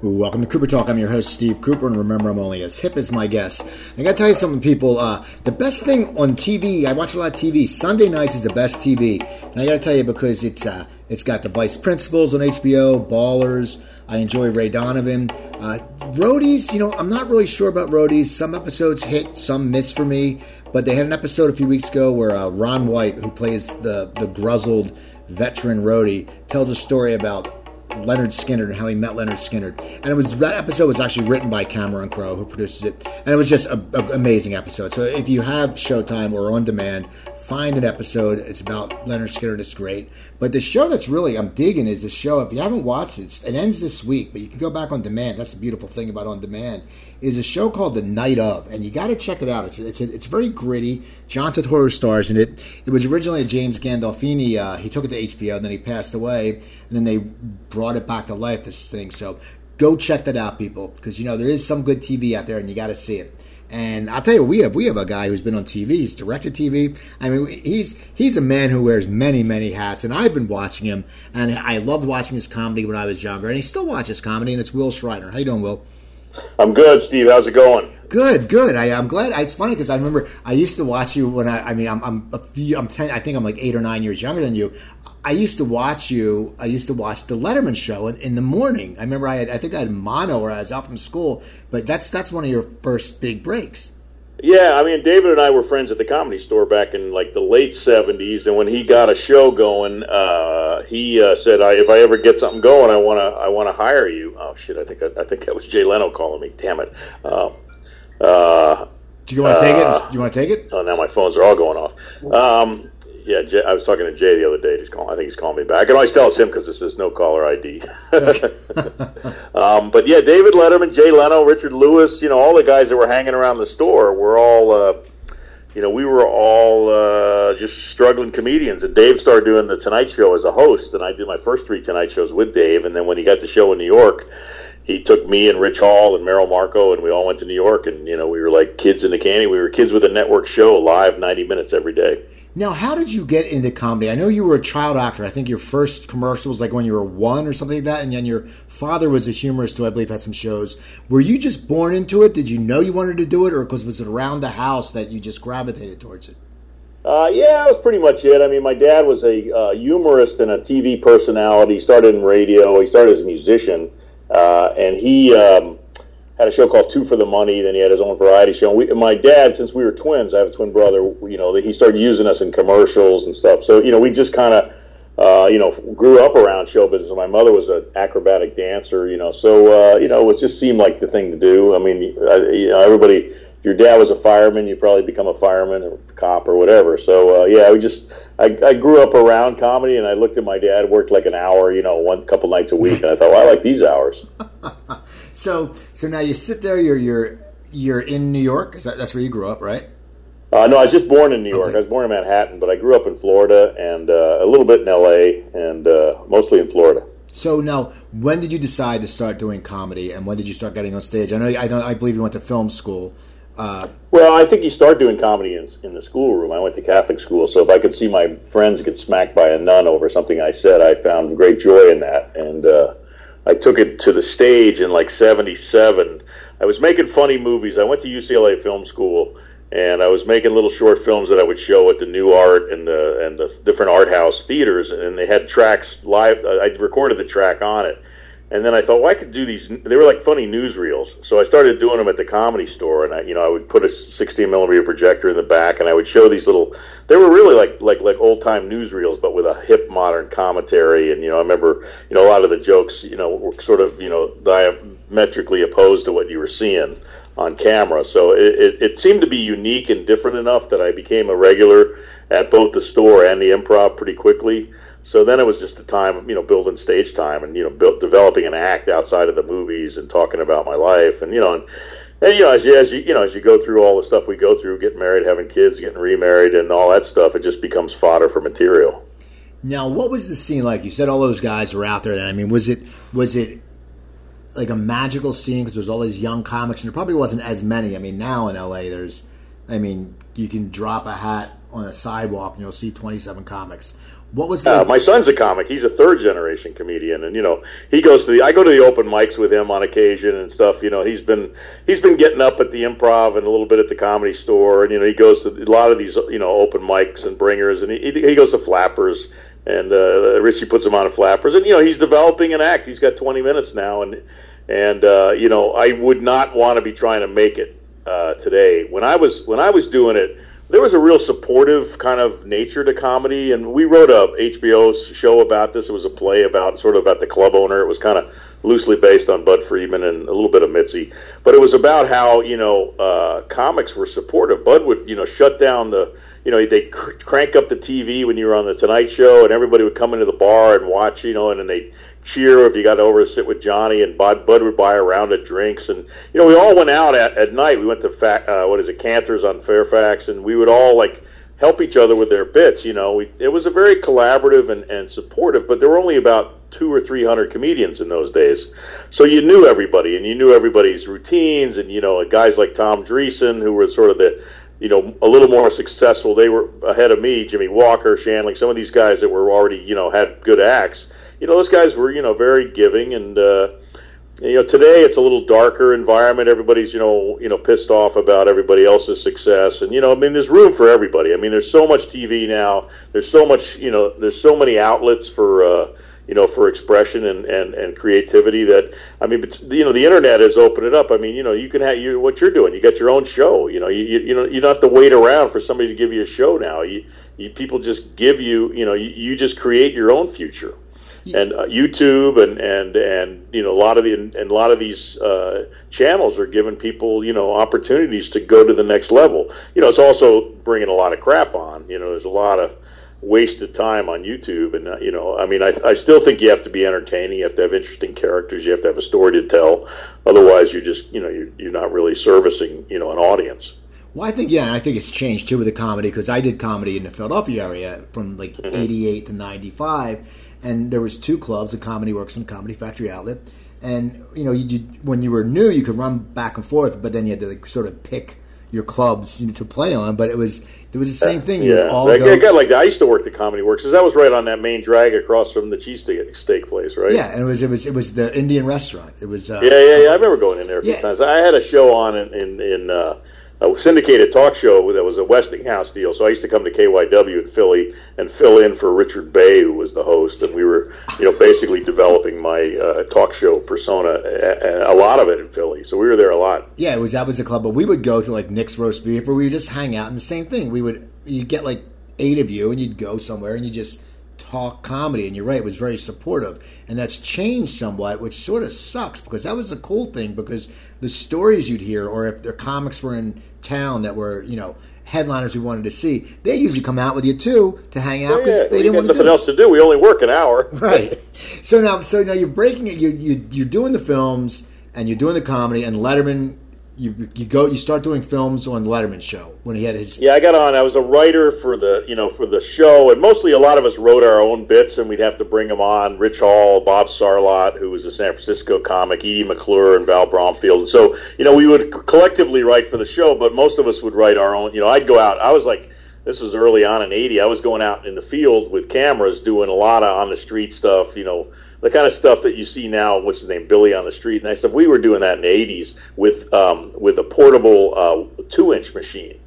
Welcome to Cooper Talk. I'm your host, Steve Cooper, and remember, I'm only as hip as my guests. I gotta tell you something, people. Uh, the best thing on TV, I watch a lot of TV. Sunday nights is the best TV, and I gotta tell you because it's uh, it's got the Vice Principals on HBO, Ballers. I enjoy Ray Donovan. Uh, Roadies, you know, I'm not really sure about Roadies. Some episodes hit, some miss for me. But they had an episode a few weeks ago where uh, Ron White, who plays the the gruzzled veteran roadie, tells a story about Lynyrd Skynyrd and how he met Leonard Skinner. And it was that episode was actually written by Cameron Crowe, who produces it, and it was just an amazing episode. So if you have Showtime or on demand, find an episode. It's about Leonard Skinner. It's great. But the show that's really I'm digging is the show. If you haven't watched it, it ends this week, but you can go back on demand. That's the beautiful thing about on demand. Is a show called The Night of, and you got to check it out. It's it's it's very gritty. John Turturro stars in it. It was originally a James Gandolfini. Uh, he took it to HBO, and then he passed away, and then they brought it back to life. This thing. So go check that out, people, because you know there is some good TV out there, and you got to see it. And I'll tell you, we have we have a guy who's been on TV. He's directed TV. I mean, he's he's a man who wears many many hats. And I've been watching him, and I loved watching his comedy when I was younger. And he still watches comedy. And it's Will Shriner. How you doing, Will? I'm good, Steve. How's it going? Good, good. I, am glad. It's funny because I remember I used to watch you when I. I mean, I'm I'm a few, I'm ten. I think I'm like eight or nine years younger than you. I used to watch you. I used to watch the Letterman show in, in the morning. I remember I had. I think I had mono or I was out from school. But that's that's one of your first big breaks. Yeah, I mean, David and I were friends at the comedy store back in like the late '70s, and when he got a show going, uh, he uh, said, I, "If I ever get something going, I want to, I want to hire you." Oh shit! I think I, I, think that was Jay Leno calling me. Damn it! Uh, uh Do you want to take it? Do you want to take it? Oh, now my phones are all going off. Um, yeah, Jay, I was talking to Jay the other day. He's calling. I think he's calling me back. I can always tell it's him because this is no caller ID. um, but yeah, David Letterman, Jay Leno, Richard Lewis. You know, all the guys that were hanging around the store were all. Uh, you know, we were all uh, just struggling comedians. And Dave started doing the Tonight Show as a host, and I did my first three Tonight shows with Dave. And then when he got the show in New York, he took me and Rich Hall and Merrill Markoe, and we all went to New York. And you know, we were like kids in the candy. We were kids with a network show, live, ninety minutes every day. Now, how did you get into comedy? I know you were a child actor. I think your first commercial was like when you were one or something like that, and then your father was a humorist who I believe had some shows. Were you just born into it? Did you know you wanted to do it, or because was it around the house that you just gravitated towards it? Uh, yeah, that was pretty much it. I mean, my dad was a uh, humorist and a TV personality. He started in radio. He started as a musician, uh, and he. Um, had a show called Two for the Money. Then he had his own variety show. And we, my dad, since we were twins, I have a twin brother. You know, he started using us in commercials and stuff. So you know, we just kind of. Uh, you know, grew up around show business. My mother was an acrobatic dancer, you know, so uh, you know, it just seemed like the thing to do. I mean, I, you know, everybody. Your dad was a fireman, you probably become a fireman or cop or whatever. So uh, yeah, we just I, I grew up around comedy, and I looked at my dad worked like an hour, you know, one couple nights a week, and I thought, well, I like these hours. So so now you sit there. You're you're you're in New York. Is that that's where you grew up, right? Uh, no, I was just born in New York. Okay. I was born in Manhattan, but I grew up in Florida and uh, a little bit in L.A. and uh, mostly in Florida. So now, when did you decide to start doing comedy, and when did you start getting on stage? I know I, know, I believe you went to film school. Uh, well, I think you start doing comedy in, in the schoolroom. I went to Catholic school, so if I could see my friends get smacked by a nun over something I said, I found great joy in that. And uh, I took it to the stage in like '77. I was making funny movies. I went to UCLA Film School, and I was making little short films that I would show at the New Art and the and the different art house theaters, and they had tracks live. Uh, I recorded the track on it, and then I thought, well, I could do these. They were like funny newsreels, so I started doing them at the comedy store. And I, you know, I would put a 16 millimeter projector in the back, and I would show these little. They were really like like like old time newsreels, but with a hip modern commentary. And you know, I remember, you know, a lot of the jokes, you know, were sort of you know diametrically opposed to what you were seeing on camera. So it, it, it seemed to be unique and different enough that I became a regular at both the store and the improv pretty quickly. So then it was just a time, you know, building stage time and you know, built, developing an act outside of the movies and talking about my life and you know, and, and you know, as you, as you you know, as you go through all the stuff we go through, getting married, having kids, getting remarried, and all that stuff, it just becomes fodder for material. Now, what was the scene like? You said all those guys were out there. Then I mean, was it was it like a magical scene because there's all these young comics, and there probably wasn't as many. I mean, now in LA, there's, I mean, you can drop a hat on a sidewalk and you'll see 27 comics What was the? Uh, my son's a comic. He's a third generation comedian, and you know he goes to the. I go to the open mics with him on occasion and stuff. You know he's been he's been getting up at the improv and a little bit at the comedy store, and you know he goes to a lot of these you know open mics and bringers, and he he goes to flappers, and uh, Richie puts him on a flappers, and you know he's developing an act. He's got 20 minutes now, and and uh, you know I would not want to be trying to make it uh, today. When I was when I was doing it there was a real supportive kind of nature to comedy, and we wrote a HBO show about this. It was a play about sort of about the club owner. It was kind of loosely based on Bud Friedman and a little bit of Mitzi, but it was about how you know uh, comics were supportive. Bud would you know shut down the you know they cr- crank up the TV when you were on the Tonight Show, and everybody would come into the bar and watch you know, and then they cheer if you got over to sit with Johnny, and Bud, Bud would buy a round of drinks, and you know we all went out at, at night. We went to fa- uh, what is it, Cantor's on Fairfax, and we would all like help each other with their bits. You know, we, it was a very collaborative and, and supportive, but there were only about two or three hundred comedians in those days, so you knew everybody, and you knew everybody's routines, and you know guys like Tom Dreesen, who were sort of the you know, a little more successful. They were ahead of me, Jimmy Walker, Shandling, some of these guys that were already, you know, had good acts you know, those guys were, you know, very giving and, uh, you know, today it's a little darker environment. Everybody's, you know, you know, pissed off about everybody else's success, and you know, I mean, there's room for everybody. I mean, there's so much TV now. There's so much, you know, there's so many outlets for, uh, you know, for expression and, and, and creativity that I mean, but, you know, the internet has opened it up. I mean, you know, you can have you what you're doing. You got your own show. You know, you you, you know, you don't have to wait around for somebody to give you a show now. You, you people just give you, you know, you, you just create your own future and uh, YouTube and and and you know a lot of the and a lot of these uh, channels are giving people you know opportunities to go to the next level. You know, it's also bringing a lot of crap on. You know, there's a lot of wasted time on YouTube, and uh, you know, I mean, I, I still think you have to be entertaining. You have to have interesting characters. You have to have a story to tell. Otherwise, you're just you know you're, you're not really servicing you know an audience. Well, I think yeah, I think it's changed too with the comedy because I did comedy in the Philadelphia area from like mm-hmm. '88 to '95 and there was two clubs, the Comedy Works and Comedy Factory Outlet. And you know, you, you, when you were new, you could run back and forth, but then you had to like sort of pick your clubs you know, to play on. But it was it was the same thing. You yeah, all go, got like I used to work the Comedy Works because that was right on that main drag across from the cheesesteak steak place, right? Yeah, and it was it was it was the Indian restaurant. It was uh, yeah, yeah, yeah. I remember going in there a few yeah. times. I had a show on in in, in uh, a syndicated talk show that was a Westinghouse deal. So I used to come to KYW in Philly and fill in for Richard Bay, who was the host, and we were, you know, basically developing my uh, talk show persona. A, a lot of it in Philly, so we were there a lot. Yeah, it was that was the club, but we would go to like Nick's roast beef, where we would just hang out, and the same thing. We would you get like eight of you, and you'd go somewhere, and you just talk comedy. And you're right, it was very supportive, and that's changed somewhat, which sort of sucks because that was a cool thing because the stories you'd hear, or if their comics were in town that were you know headliners we wanted to see, they usually come out with you too to hang out because yeah, they didn't want nothing else to do. We only work an hour, right? So now, so now you're breaking it. You you you're doing the films and you're doing the comedy, and Letterman you you go you start doing films on the Letterman show when he had his yeah I got on I was a writer for the you know for the show and mostly a lot of us wrote our own bits and we'd have to bring them on. Rich Hall Bob Sarlatte who was a San Francisco comic Edie McClurg and Val Bromfield. So you know we would collectively write for the show but most of us would write our own you know I'd go out I was like this was early on in 80 I was going out in the field with cameras doing a lot of on the street stuff you know the kind of stuff that you see now. What's his name, Billy on the street, and that stuff. We were doing that in the '80s with um, with a portable uh, two-inch machine.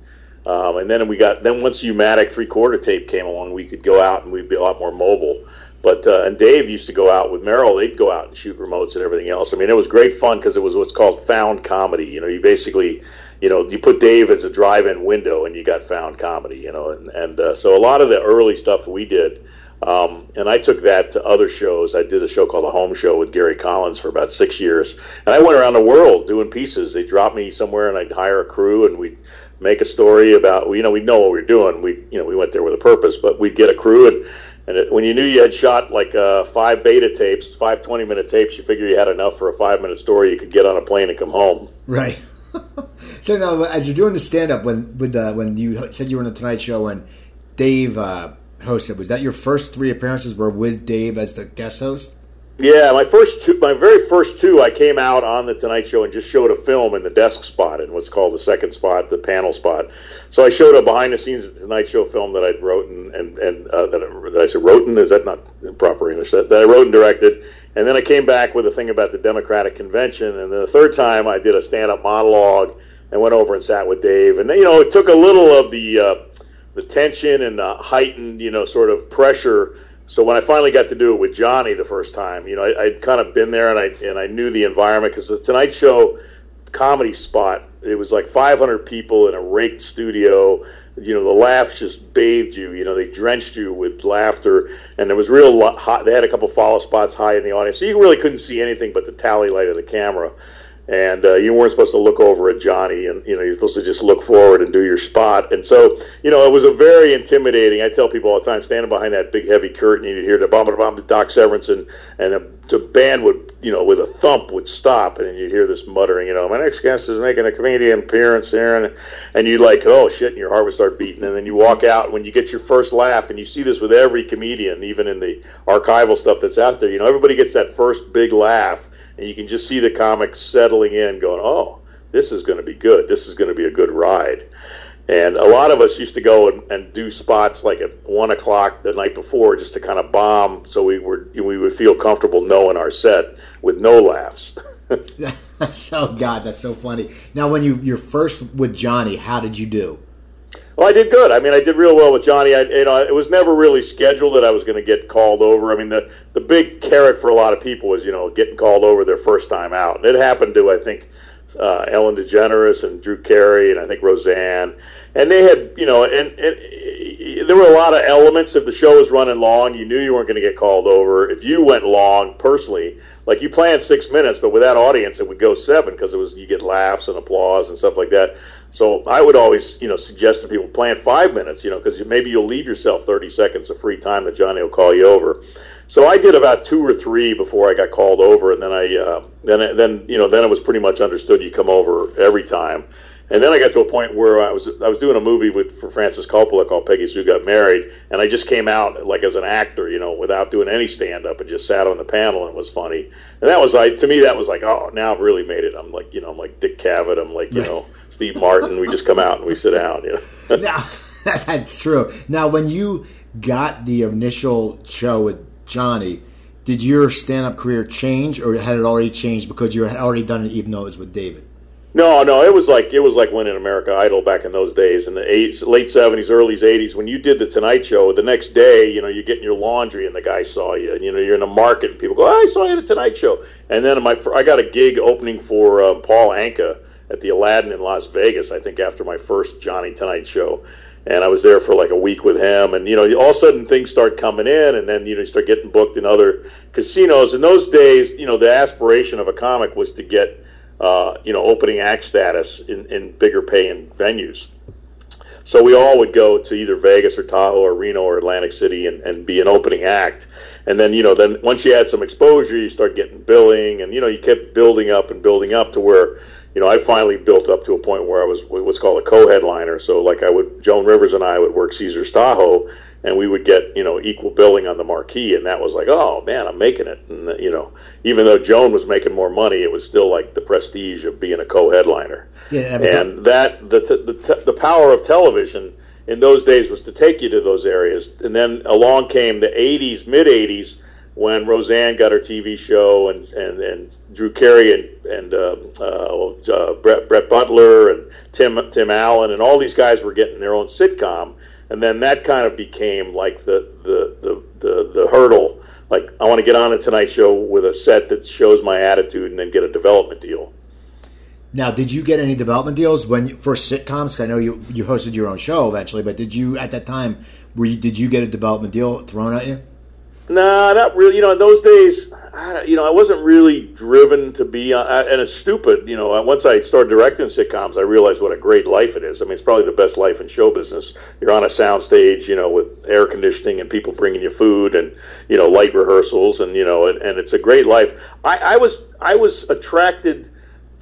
Um, and then we got then once U-matic three-quarter tape came along, we could go out and we'd be a lot more mobile. But uh, and Dave used to go out with Merrill. They'd go out and shoot remotes and everything else. I mean, it was great fun because it was what's called found comedy. You know, you basically, you know, you put Dave as a drive-in window and you got found comedy. You know, and and uh, so a lot of the early stuff we did um, and I took that to other shows. I did a show called The Home Show with Gary Collins for about six years. And I went around the world doing pieces. They dropped me somewhere and I'd hire a crew and we'd make a story about, you know, we'd know what we were doing. We, you know, we went there with a purpose, but we'd get a crew and, and it, when you knew you had shot like uh, five beta tapes, five 20 minute tapes, you figure you had enough for a five minute story. You could get on a plane and come home. Right. so now, as you're doing the stand up, when with when you said you were on the Tonight Show and Dave uh, hosted. Was that your first three appearances were with Dave as the guest host? Yeah, my first two, my very first two, I came out on the Tonight Show and just showed a film in the desk spot in what's called the second spot, the panel spot. So I showed a behind the scenes of the Tonight Show film that I'd wrote and and, and uh, that, I, that I said wrote and is that not proper English that, that I wrote and directed, and then I came back with a thing about the Democratic Convention, and then the third time I did a stand up monologue and went over and sat with Dave, and you know it took a little of the uh, the tension and the heightened you know sort of pressure so when I finally got to do it with Johnny the first time, you know, I, would kind of been there and I and I knew the environment because the Tonight Show comedy spot, it was like 500 people in a raked studio. You know, the laughs just bathed you. You know, they drenched you with laughter, and there was real hot. They had a couple follow spots high in the audience, so you really couldn't see anything but the tally light of the camera and uh, you weren't supposed to look over at Johnny, and you know you're supposed to just look forward and do your spot. And so, you know, it was a very intimidating. I tell people all the time, standing behind that big heavy curtain, you'd hear the bomb, bomb, Doc Severinsen, and and the, the band would, you know, with a thump would stop, and you'd hear this muttering, you know, my next guest is making a comedian appearance here, and and you'd like, oh shit, and your heart would start beating, and then you walk out when you get your first laugh, and you see this with every comedian, even in the archival stuff that's out there. You know, everybody gets that first big laugh and you can just see the comics settling in, going, "Oh, this is going to be good. This is going to be a good ride." And a lot of us used to go and, and, do spots like at one o'clock the night before, just to kind of bomb, so we were we would feel comfortable knowing our set with no laughs. oh God, that's so funny. Now, when you you're first with Johnny, how did you do? Well, I did good. I mean, I did real well with Johnny. I, you know, it was never really scheduled that I was going to get called over. I mean, the the big carrot for a lot of people was, you know, getting called over their first time out. And it happened to, I think, uh, Ellen DeGeneres and Drew Carey and I think Roseanne. And they had, you know, and, and there were a lot of elements. If the show was running long, you knew you weren't going to get called over. If you went long, personally, like you planned six minutes, but with that audience, it would go seven because it was you get laughs and applause and stuff like that. So I would always, you know, suggest to people plan five minutes, you know, because maybe you'll leave yourself 30 seconds of free time that Johnny will call you over. So I did about two or three before I got called over, and then I, uh, then, then, you know, then it was pretty much understood you come over every time. And then I got to a point where I was I was doing a movie with for Francis Coppola called Peggy Sue Got Married, and I just came out like as an actor, you know, without doing any stand up, and just sat on the panel and it was funny. And that was like to me that was like oh now I've really made it. I'm like you know I'm like Dick Cavett. I'm like you know Steve Martin. We just come out and we sit down. You know. now, that's true. Now when you got the initial show with Johnny. Did your stand-up career change, or had it already changed because you had already done it, even though it was with David? No, no, it was like it was like winning America Idol back in those days in the eight, late seventies, early eighties. When you did the Tonight Show, the next day, you know, you're getting your laundry and the guy saw you, and you know, you're in a market and people go, oh, "I saw you at the Tonight Show." And then my, I got a gig opening for uh, Paul Anka at the Aladdin in Las Vegas. I think after my first Johnny Tonight Show, and I was there for like a week with him. And you know, all of a sudden things start coming in, and then you know, you start getting booked in other casinos. In those days, you know, the aspiration of a comic was to get uh, you know, opening act status in, in bigger paying venues. So we all would go to either Vegas or Tahoe or Reno or Atlantic City and, and be an opening act. And then, you know, then once you had some exposure, you start getting billing and, you know, you kept building up and building up to where, you know, I finally built up to a point where I was what's called a co-headliner. So like I would, Joan Rivers and I would work Caesar's Tahoe and we would get you know equal billing on the marquee, and that was like, oh man, I'm making it. And you know, even though Joan was making more money, it was still like the prestige of being a co-headliner. Yeah, and that the, the the power of television in those days was to take you to those areas, and then along came the '80s, mid '80s. When Roseanne got her TV show and, and, and Drew Carey and, and uh, uh, uh, Brett, Brett Butler and Tim Tim Allen and all these guys were getting their own sitcom, and then that kind of became like the the the the, the hurdle. Like I want to get on a Tonight Show with a set that shows my attitude, and then get a development deal. Now, did you get any development deals when you, for sitcoms? I know you you hosted your own show eventually, but did you at that time? Were you, did you get a development deal thrown at you? Nah, not really. You know, in those days, I, you know, I wasn't really driven to be on, and it's stupid. You know, once I started directing sitcoms, I realized what a great life it is. I mean, it's probably the best life in show business. You're on a sound stage, you know, with air conditioning and people bringing you food and you know light rehearsals, and you know, and, and it's a great life. I, I was I was attracted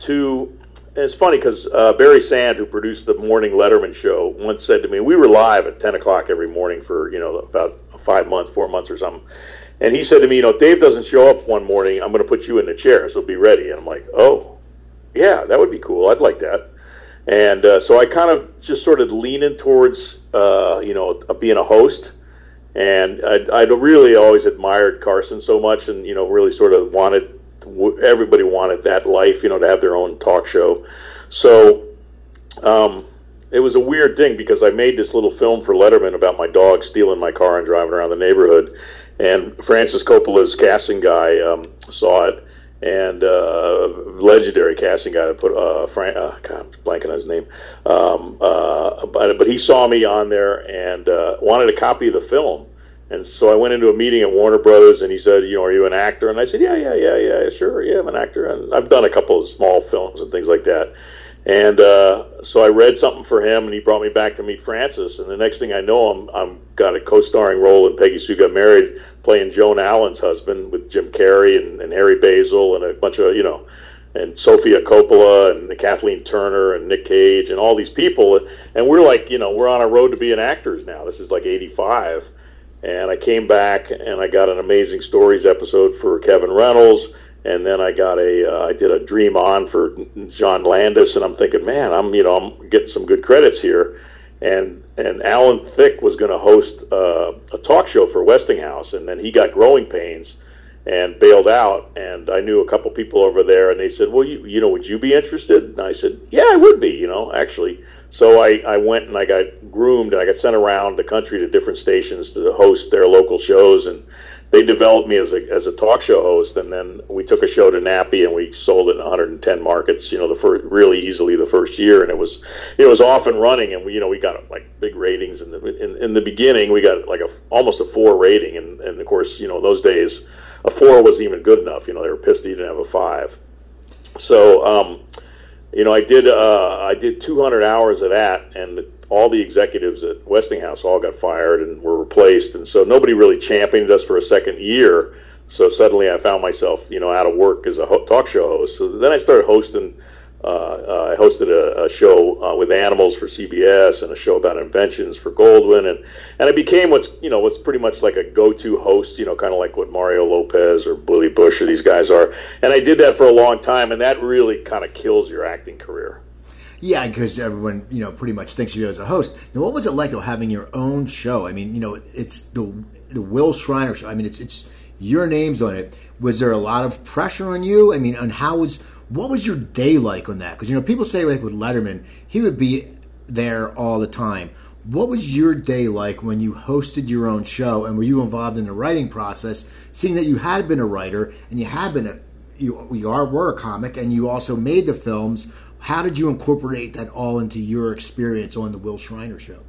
to and it's funny because uh, Barry Sand, who produced the morning Letterman show, once said to me, "We were live at ten o'clock every morning for you know about five months, four months or something. And he said to me, you know, if Dave doesn't show up one morning, I'm going to put you in the chair, so be ready. And I'm like, oh, yeah, that would be cool. I'd like that. And uh, so I kind of just sort of leaning towards, uh, you know, being a host. And I'd, I'd, really always admired Carson so much, and you know, really sort of wanted everybody wanted that life, you know, to have their own talk show. So um, it was a weird thing because I made this little film for Letterman about my dog stealing my car and driving around the neighborhood, and Francis Coppola's casting guy um, saw it, and uh, legendary casting guy that put uh, Frank, uh, God, I'm blanking on his name, um, uh, but, but he saw me on there and uh, wanted a copy of the film. And so I went into a meeting at Warner Brothers, and he said, "You know, are you an actor?" And I said, "Yeah, yeah, yeah, yeah, sure, yeah, I'm an actor, and I've done a couple of small films and things like that." And uh, so I read something for him, and he brought me back to meet Francis. And the next thing I know, I'm I'm got a co-starring role in Peggy Sue Got Married, playing Joan Allen's husband with Jim Carrey and, and Harry Basil and a bunch of you know, and Sofia Coppola and Kathleen Turner and Nick Cage and all these people. And we're like, you know, we're on a road to being actors now. This is like '85, and I came back and I got an amazing stories episode for Kevin Reynolds and then I got a uh, I did a Dream On for John Landis, and I'm thinking, man, I'm you know I'm getting some good credits here, and and Alan Thicke was going to host uh, a talk show for Westinghouse, and then he got growing pains and bailed out, and I knew a couple people over there, and they said, well, you you know, would you be interested? And I said, yeah, I would be, you know, actually. So I, I went and I got groomed and I got sent around the country to different stations to host their local shows and they developed me as a as a talk show host, and then we took a show to NATPE and we sold it in 110 markets. You know, the first really easily the first year, and it was it was off and running, and we you know we got like big ratings in the in, in the beginning. We got like a almost a four rating, and and of course you know those days a four wasn't even good enough. You know, they were pissed he didn't have a five. So. Um, you know, I did uh, I did 200 hours of that, and all the executives at Westinghouse all got fired and were replaced, and so nobody really championed us for a second year. So suddenly, I found myself, you know, out of work as a ho- talk show host. So then I started hosting. Uh, uh, I hosted a, a show uh, with animals for CBS and a show about inventions for Goldwyn, and and I became what's you know what's pretty much like a go-to host, you know, kind of like what Mario Lopez or Billy Bush or these guys are. And I did that for a long time, and that really kind of kills your acting career. Yeah, because everyone, you know, pretty much thinks of you as a host. Now, what was it like though having your own show? I mean, you know, it's the the Will Shriner show. I mean, it's it's your name's on it. Was there a lot of pressure on you? I mean, and how was what was your day like on that? Because you know, people say like with Letterman, he would be there all the time. What was your day like when you hosted your own show, and were you involved in the writing process? Seeing that you had been a writer and you had been a you, you are were a comic, and you also made the films how did you incorporate that all into your experience on the Will Shriner show?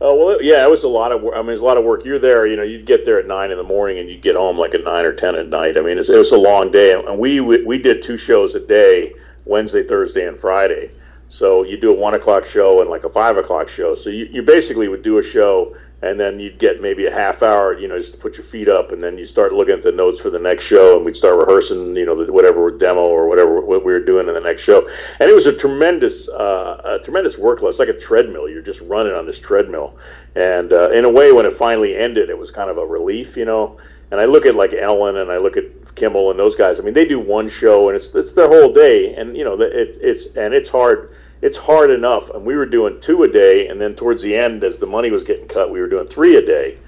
Oh well, yeah, it was a lot of work. I mean, it's a lot of work. You're there, you know, you'd get there at nine in the morning and you'd get home like at nine or ten at night. I mean, it was a long day, and we we did two shows a day, Wednesday, Thursday, and Friday. So you do a one o'clock show and like a five o'clock show. So you, you basically would do a show and then you'd get maybe a half hour, you know, just to put your feet up, and then you start looking at the notes for the next show, and we'd start rehearsing, you know, whatever demo or whatever what we were doing in the next show, and it was a tremendous, uh, a tremendous workload. It's like a treadmill; you're just running on this treadmill, and uh, in a way, when it finally ended, it was kind of a relief, you know. And I look at like Ellen, and I look at Kimmel and those guys. I mean, they do one show, and it's it's their whole day, and you know, it, it's and it's hard it's hard enough. And we were doing two a day, and then towards the end, as the money was getting cut, we were doing three a day.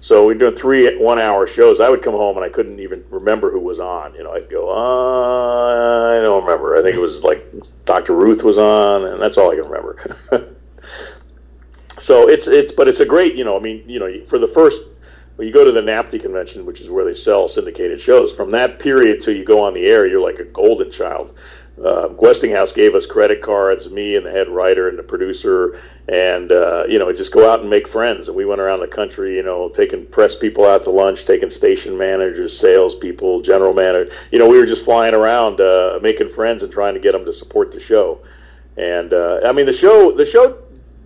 So we were doing three one-hour shows. I would come home and I couldn't even remember who was on. You know, I'd go, uh, I don't remember. I think it was like Dr. Ruth was on, and that's all I can remember. so it's it's, but it's a great. You know, I mean, you know, for the first when you go to the NATPE convention, which is where they sell syndicated shows, from that period till you go on the air, you're like a golden child uh, Westinghouse gave us credit cards, me and the head writer and the producer, and uh, you know, just go out and make friends. And we went around the country, you know, taking press people out to lunch, taking station managers, salespeople, general manager. You know, we were just flying around, uh, making friends and trying to get them to support the show. And uh, I mean, the show, the show.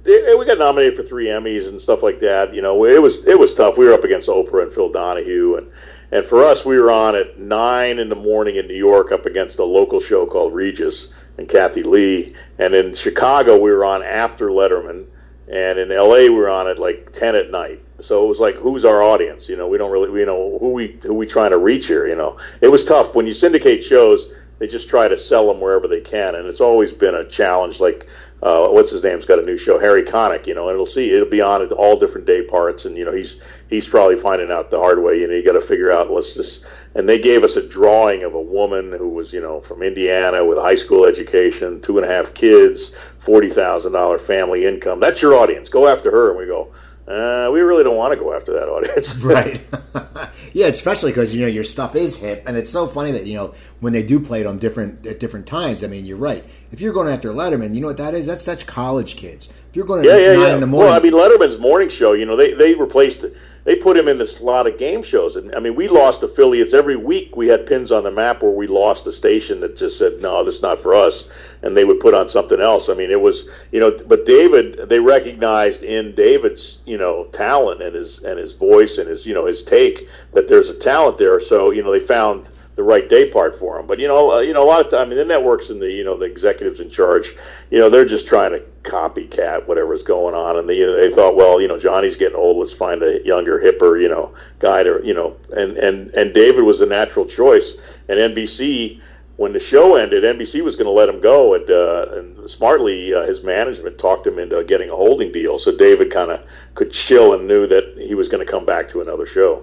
We got nominated for three Emmys and stuff like that. You know, it was it was tough. We were up against Oprah and Phil Donahue, and and for us, we were on at nine in the morning in New York up against a local show called Regis and Kathie Lee. And in Chicago, we were on after Letterman. And in LA, we were on at like 10 at night. So it was like, who's our audience? You know, we don't really, you know, who we who we trying to reach here. You know, it was tough when you syndicate shows. They just try to sell them wherever they can, and it's always been a challenge. Like uh, what's his name's got a new show, Harry Connick, you know, and it'll see it'll be on at all different day parts, and you know he's he's probably finding out the hard way. You know, you got to figure out let's just. And they gave us a drawing of a woman who was you know from Indiana with a high school education, two and a half kids, forty thousand dollar family income. That's your audience. Go after her, and we go. Uh, we really don't want to go after that audience. right. yeah, especially because you know your stuff is hip, and it's so funny that you know when they do play it on different at different times. I mean, you're right. If you're going after Letterman, you know what that is? That's that's college kids. If you're going to yeah, yeah, yeah. in the morning, well, I mean, Letterman's morning show. You know, they they replaced they put him in this lot of game shows. And I mean, we lost affiliates every week. We had pins on the map where we lost a station that just said, "No, this is not for us," and they would put on something else. I mean, it was you know, but David, they recognized in David's you know talent and his and his voice and his you know his take that there's a talent there. So you know, they found the right day part for them. But you know, uh, you know, a lot of time, I mean, the networks and the you know the executives in charge, you know, they're just trying to copycat whatever's going on, and they you know, they thought, well, you know, Johnny's getting old, let's find a younger, hipper, you know, guy to you know, and and and David was a natural choice, and NBC. When the show ended, NBC was going to let him go, and, uh, and smartly, uh, his management talked him into getting a holding deal. So David kind of could chill and knew that he was going to come back to another show.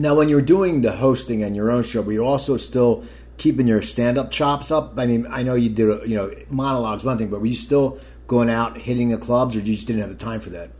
Now, when you're doing the hosting and your own show, were you're also still keeping your stand-up chops up? I mean, I know you did, you know, monologues one thing, but were you still going out hitting the clubs, or you just didn't have the time for that?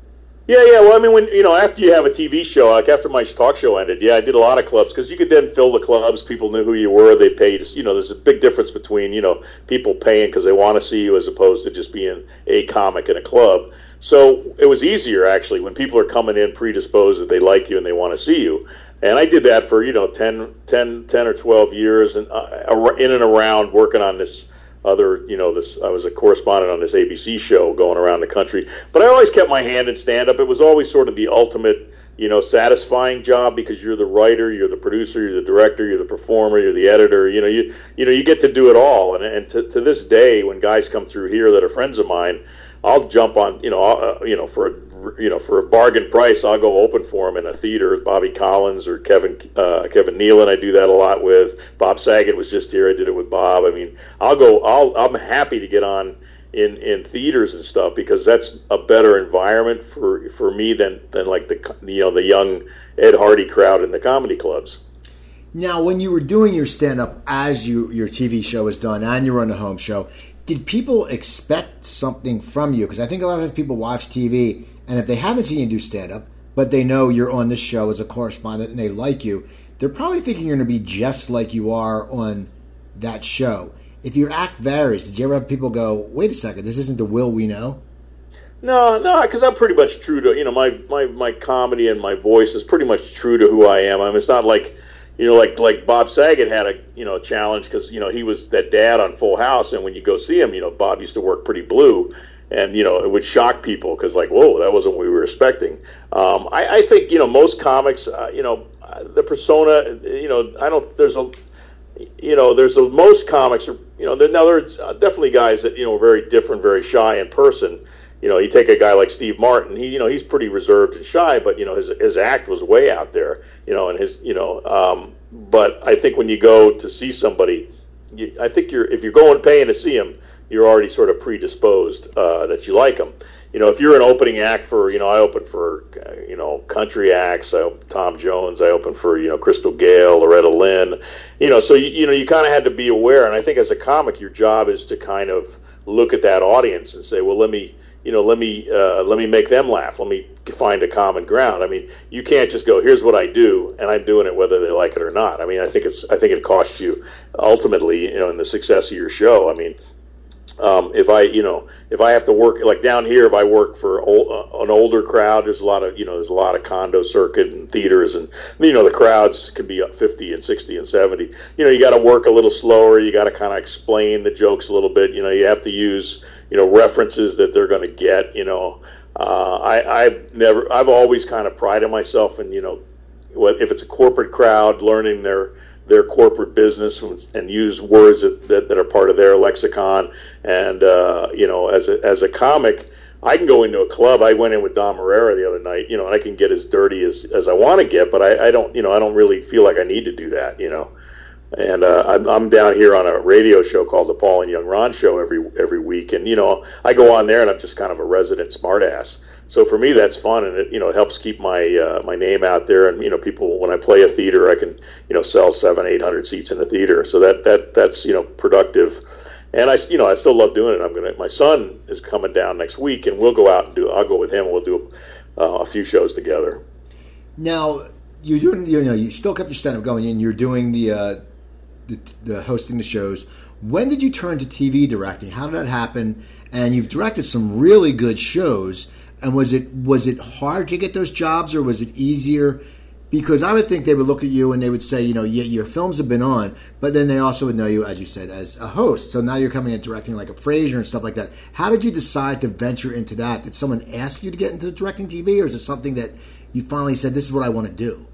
Yeah, yeah. Well, I mean, when you know, after you have a TV show, like after my talk show ended, yeah, I did a lot of clubs because you could then fill the clubs. People knew who you were. They paid. You know, there's a big difference between you know people paying because they want to see you as opposed to just being a comic in a club. So it was easier actually when people are coming in predisposed that they like you and they want to see you and I did that for you know 10, 10, 10 or twelve years, and uh, in and around working on this other you know this. I was a correspondent on this ABC show going around the country, but I always kept my hand in stand up. It was always sort of the ultimate you know satisfying job because you're the writer, you're the producer, you're the director, you're the performer, you're the editor. You know you you know you get to do it all, and and to, to this day when guys come through here that are friends of mine. I'll jump on, you know, uh, you know, for a you know, for a bargain price, I'll go open for him in a theater with Bobby Collins or Kevin uh, Kevin Nealon. I do that a lot with Bob Saget was just here. I did it with Bob. I mean, I'll go. I'll I'm happy to get on in in theaters and stuff because that's a better environment for for me than than like the you know the young Ed Hardy crowd in the comedy clubs. Now, when you were doing your stand up as you your TV show was done and you're on the home show, did people expect something from you? Because I think a lot of times people watch TV and if they haven't seen you do stand up, but they know you're on this show as a correspondent and they like you, they're probably thinking you're going to be just like you are on that show. If your act varies, did you ever have people go, wait a second, this isn't the Will we know? No, no, because I'm pretty much true to you know my, my my comedy and my voice is pretty much true to who I am. I mean, it's not like you know like like Bob Saget had a you know challenge because you know he was that dad on Full House, and when you go see him, you know Bob used to work pretty blue, and you know it would shock people because like whoa that wasn't what we were expecting um, I, I, think you know most comics uh, you know the persona you know i don't there's a you know there's a most comics are you know there, now there's definitely guys that you know are very different very shy in person you know you take a guy like steve martin he you know he's pretty reserved and shy but you know his, his act was way out there you know and his you know um, but i think when you go to see somebody you, i think you're if you're going paying to see him you're already sort of predisposed uh, that you like them. You know, if you're an opening act for, you know, I open for, you know, country acts. I Tom Jones. I open for, you know, Crystal Gayle, Loretta Lynn. You know, so you, you know, you kind of had to be aware. And I think as a comic, your job is to kind of look at that audience and say, well, let me, you know, let me uh, let me make them laugh. Let me find a common ground. I mean, you can't just go, here's what I do, and I'm doing it whether they like it or not. I mean, I think it's I think it costs you ultimately, you know, in the success of your show. I mean, um, if I, you know, if I have to work like down here, if I work for old, uh, an older crowd, there's a lot of, you know, there's a lot of condo circuit and theaters, and you know, the crowds can be up 50 and 60 and 70. You know, you got to work a little slower. You got to kind of explain the jokes a little bit. You know, you have to use, you know, references that they're going to get. You know, uh, I, I've never, I've always kind of prided myself in, you know, what if it's a corporate crowd, learning their their corporate business and use words that, that, that, are part of their lexicon. And uh, you know, as a, as a comic, I can go into a club. I went in with Dom Irrera the other night, you know, and I can get as dirty as, as I want to get, but I, I don't, you know, I don't really feel like I need to do that, you know. And uh, I'm, I'm down here on a radio show called the Paul and Young Ron Show every every week, and you know, I go on there and I'm just kind of a resident smartass. So for me, that's fun, and it you know it helps keep my uh, my name out there. And you know, people when I play a theater, I can you know sell seven, eight hundred seats in a theater. So that that that's you know productive and I, you know, I still love doing it. I'm gonna. My son is coming down next week, and we'll go out and do. I'll go with him. and We'll do uh, a few shows together. Now you're doing. You know, you still kept your stand up going, and you're doing the, uh, the the hosting the shows. When did you turn to TV directing? How did that happen? And you've directed some really good shows. And was it was it hard to get those jobs, or was it easier? because I would think they would look at you and they would say, you know, yeah, your films have been on, but then they also would know you, as you said, as a host. So now you're coming and directing like a Frasier and stuff like that. How did you decide to venture into that? Did someone ask you to get into directing TV, or is it something that you finally said, this is what I want to do?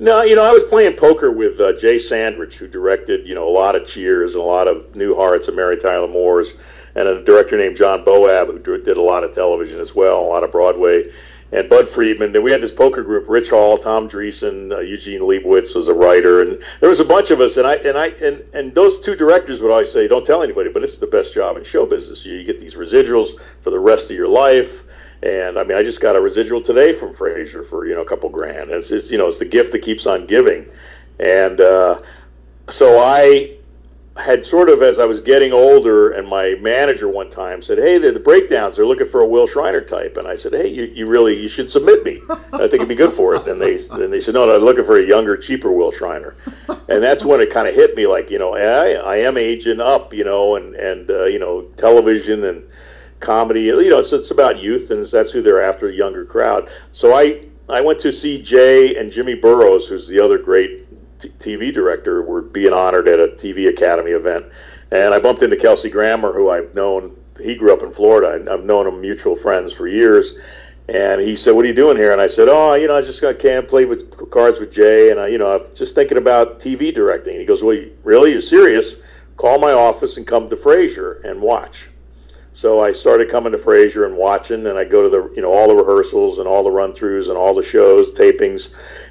No, you know, I was playing poker with uh, Jay Sandrich, who directed, you know, a lot of Cheers and a lot of New Hearts and Mary Tyler Moore's, and a director named John Bowab, who did a lot of television as well, a lot of Broadway and Bud Friedman. And we had this poker group: Rich Hall, Tom Dreesen, uh, Eugene Leibowitz was a writer, and there was a bunch of us. And I and I and and those two directors would always say, "Don't tell anybody, but it's the best job in show business. You, you get these residuals for the rest of your life." And I mean, I just got a residual today from Frasier for you know a couple grand. It's, it's you know it's the gift that keeps on giving, and uh, so I had sort of as I was getting older, and my manager one time said, "Hey, the, the breakdowns they're looking for a Will Shriner type," and I said, "Hey, you, you really you should submit me. I think it'd be good for it." And they then they said, "No, they're looking for a younger, cheaper Will Shriner," and that's when it kind of hit me, like you know, I, I am aging up, you know, and and uh, you know, television and comedy, you know, it's it's about youth, and that's who they're after, a younger crowd. So I I went to see Jay and Jimmy Burrows, who's the other great TV director were being honored at a TV Academy event, and I bumped into Kelsey Grammer, who I've known. He grew up in Florida. I've known him mutual friends for years. And he said, "What are you doing here?" And I said, "Oh, you know, I just got can't play with cards with Jay, and I, you know, I'm just thinking about TV directing." And he goes, "Well, really? You serious? Call my office and come to Frasier and watch." So I started coming to Frasier and watching, and I go to the, you know, all the rehearsals and all the run-throughs and all the shows, tapings,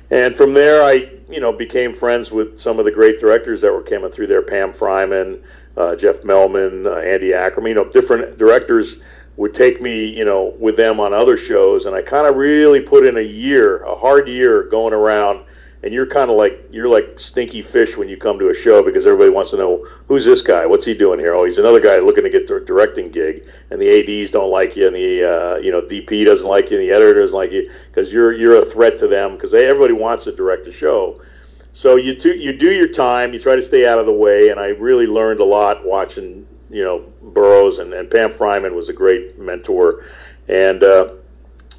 and from there I you know, became friends with some of the great directors that were coming through there, Pam Fryman, uh, Jeff Melman, uh, Andy Ackerman, you know, different directors would take me, you know, with them on other shows. And I kind of really put in a year, a hard year going around and you're kind of like you're like stinky fish when you come to a show because everybody wants to know who's this guy, what's he doing here? Oh, he's another guy looking to get a directing gig, and the ads don't like you, and the uh, you know DP doesn't like you, and the editor doesn't like you because you're you're a threat to them because everybody wants to direct a show. So you do you do your time, you try to stay out of the way, and I really learned a lot watching you know Burrows and, and Pam Fryman was a great mentor, and. Uh,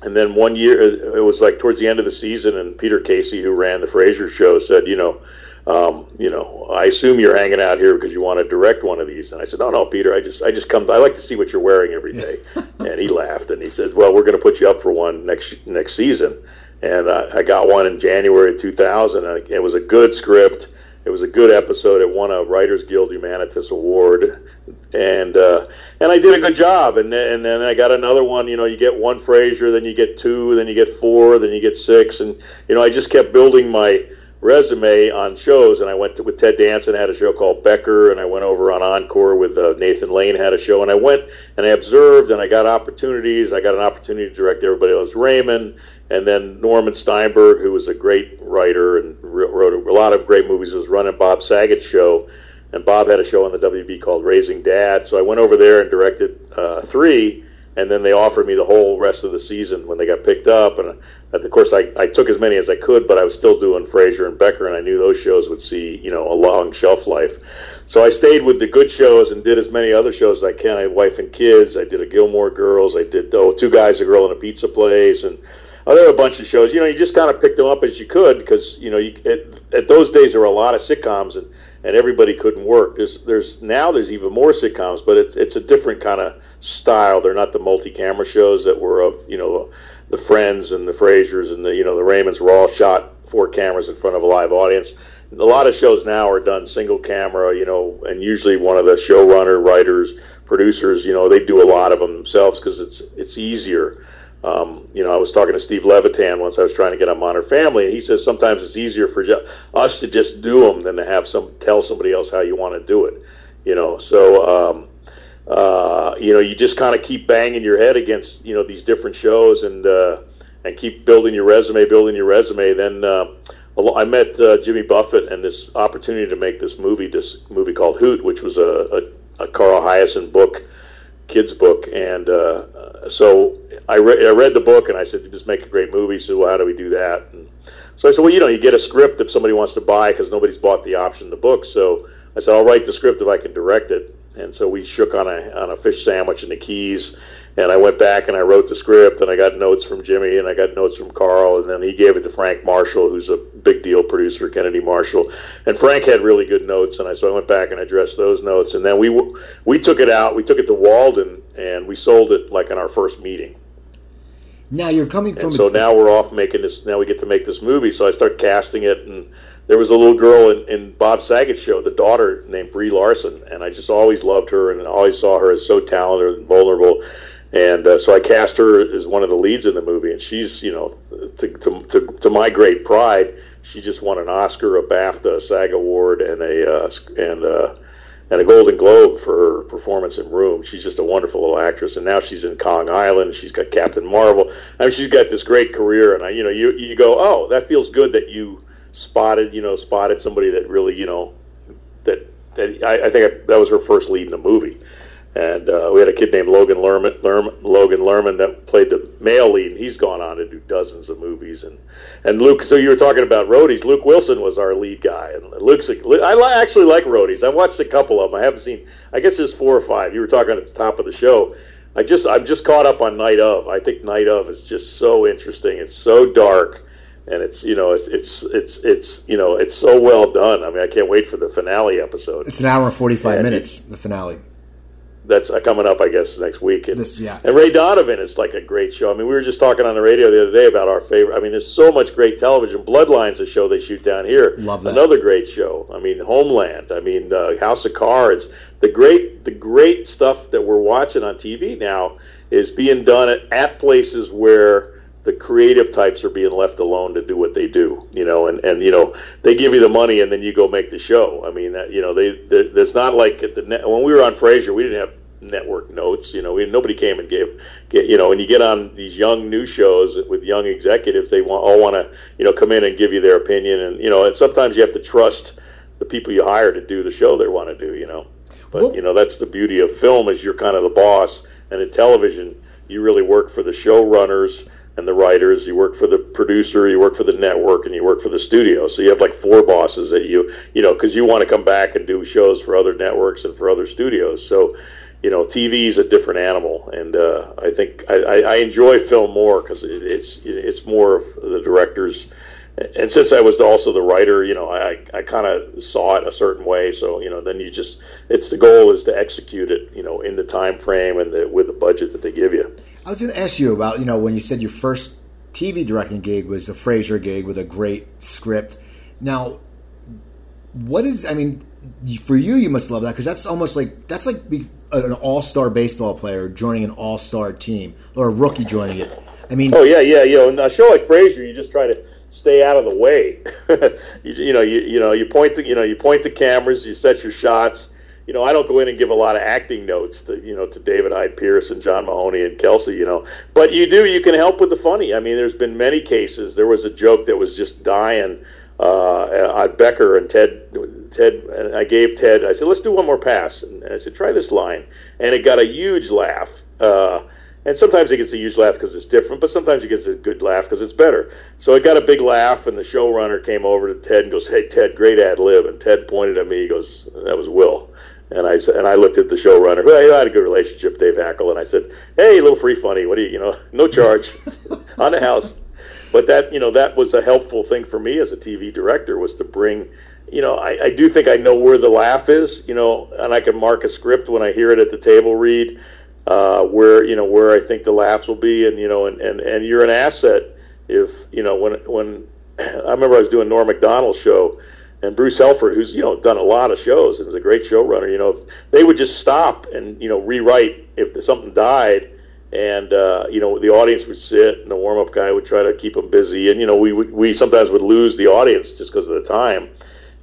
and then one year, it was like towards the end of the season, and Peter Casey, who ran the Frasier show, said, you know, um, you know, I assume you're hanging out here because you want to direct one of these. And I said, no, no, Peter, I just, I just come, I like to see what you're wearing every day. and he laughed and he said, well, we're going to put you up for one next next season. And uh, I got one in January 2000. And it was a good script. It was a good episode. It won a Writers Guild Humanitas Award, and uh, and I did a good job. And and then I got another one. You know, you get one Frasier, then you get two, then you get four, then you get six, and you know, I just kept building my resume on shows. And I went to, with Ted Danson had a show called Becker, and I went over on Encore with uh, Nathan Lane had a show, and I went and I observed, and I got opportunities. I got an opportunity to direct Everybody Loves Raymond and then Norman Steinberg, who was a great writer and wrote a lot of great movies, was running Bob Saget's show, and Bob had a show on the WB called Raising Dad. So I went over there and directed uh, three, and then they offered me the whole rest of the season when they got picked up. And of course, I, I took as many as I could, but I was still doing Frasier and Becker, and I knew those shows would see you know a long shelf life. So I stayed with the good shows and did as many other shows as I can. I had Wife and Kids. I did a Gilmore Girls. I did oh, Two Guys, a Girl, and a Pizza Place, and Oh, there were a bunch of shows. You know, you just kind of picked them up as you could because you know, you, at, at those days there were a lot of sitcoms and, and everybody couldn't work. There's there's now there's even more sitcoms, but it's it's a different kind of style. They're not the multi-camera shows that were of you know the Friends and the Frasiers and the you know the Raymonds were all shot four cameras in front of a live audience. A lot of shows now are done single camera, you know, and usually one of the showrunner writers producers, you know, they do a lot of them themselves because it's it's easier. Um, you know, I was talking to Steve Levitan once. I was trying to get on Modern Family, and he says sometimes it's easier for ju- us to just do them than to have some tell somebody else how you want to do it. You know, so um, uh, you know, you just kind of keep banging your head against you know these different shows and uh, and keep building your resume, building your resume. Then uh, I met uh, Jimmy Buffett and this opportunity to make this movie, this movie called Hoot, which was a, a, a Carl Hiaasen book, kids book, and uh, so I, re- I read the book and I said, "Just make a great movie." So well, how do we do that? And so I said, "Well, you know, you get a script if somebody wants to buy because nobody's bought the option the book." So I said, "I'll write the script if I can direct it." And so we shook on a on a fish sandwich in the Keys, and I went back and I wrote the script and I got notes from Jimmy and I got notes from Carl and then he gave it to Frank Marshall, who's a big deal producer, Kennedy Marshall, and Frank had really good notes and I so I went back and addressed those notes and then we we took it out, we took it to Walden and we sold it like in our first meeting. Now you're coming from. And so now we're off making this. Now we get to make this movie. So I start casting it, and there was a little girl in, in Bob Saget's show, the daughter named Brie Larson, and I just always loved her, and always saw her as so talented and vulnerable. And uh, so I cast her as one of the leads in the movie, and she's, you know, to, to, to, to my great pride, she just won an Oscar, a BAFTA, a SAG award, and a uh, and uh, and a Golden Globe for her performance in Room. She's just a wonderful little actress, and now she's in Kong Island. She's got Captain Marvel. I mean, she's got this great career, and I, you know, you you go, oh, that feels good that you spotted, you know, spotted somebody that really, you know, that that I, I think I, that was her first lead in a movie. And uh, we had a kid named Logan Lerman, Lerman, Logan Lerman that played the male lead, and he's gone on to do dozens of movies. And and Luke, so you were talking about roadies. Luke Wilson was our lead guy, and Luke's. A, I li- actually like roadies. I watched a couple of them. I haven't seen. I guess there's four or five. You were talking at the top of the show. I just I'm just caught up on Night of. I think Night of is just so interesting. It's so dark, and it's you know it's it's it's it's you know it's so well done. I mean, I can't wait for the finale episode. It's an hour and forty five minutes. The finale that's coming up, I guess, next week. And, this, yeah. and Ray Donovan is like a great show. I mean, we were just talking on the radio the other day about our favorite. I mean, there's so much great television. Bloodlines, a show they shoot down here. Love that. Another great show. I mean, Homeland. I mean, uh, House of Cards. The great, the great stuff that we're watching on TV now is being done at, at places where the creative types are being left alone to do what they do, you know, and, and you know they give you the money and then you go make the show. I mean, that, you know, they there's not like at the net, when we were on Frasier, we didn't have network notes. You know, we, nobody came and gave, get, you know, when you get on these young new shows with young executives, they want, all want to, you know, come in and give you their opinion, and you know, and sometimes you have to trust the people you hire to do the show they want to do. You know, but well, you know that's the beauty of film is you're kind of the boss, and in television you really work for the showrunners and the writers. You work for the producer, you work for the network, and you work for the studio. So you have like four bosses that you, you know, because you want to come back and do shows for other networks and for other studios. So, you know, TV is a different animal, and uh, I think I, I enjoy film more because it's it's more of the directors. And since I was also the writer, you know, I, I kind of saw it a certain way. So, you know, then you just, it's the goal is to execute it, you know, in the time frame and the, with the budget that they give you. I was going to ask you about, you know, when you said your first TV directing gig was a Frasier gig with a great script. Now, what is, I mean, for you, you must love that because that's almost like, that's like an all star baseball player joining an all star team or a rookie joining it. I mean, oh, yeah, yeah. You know, in a show like Frasier, you just try to stay out of the way. you, you know, you, you know, you point the, you know, you point the cameras, you set your shots you know, I don't go in and give a lot of acting notes to, you know, to David Hyde Pierce and John Mahoney and Kelsey, you know, but you do, you can help with the funny. I mean, there's been many cases. There was a joke that was just dying uh, at Becker and Ted, Ted, and I gave Ted, I said, let's do one more pass. And I said, try this line. And it got a huge laugh. Uh, and sometimes it gets a huge laugh because it's different, but sometimes it gets a good laugh because it's better. So it got a big laugh, and the showrunner came over to Ted and goes, "Hey, Ted, great ad lib." And Ted pointed at me. He goes, "That was Will." And I and I looked at the showrunner, who I had a good relationship, Dave Hackel, and I said, "Hey, little free funny. What do you, you know, no charge on the house." But that, you know, that was a helpful thing for me as a TV director was to bring, you know, I, I do think I know where the laugh is, you know, and I can mark a script when I hear it at the table read, uh, where you know where I think the laughs will be, and you know, and and and you're an asset if you know when when I remember I was doing Norm Macdonald's show and Bruce Helford, who's you know done a lot of shows and is a great showrunner. You know, they would just stop and you know rewrite if something died, and uh, you know the audience would sit and the warm up guy would try to keep them busy, and you know we we sometimes would lose the audience just because of the time.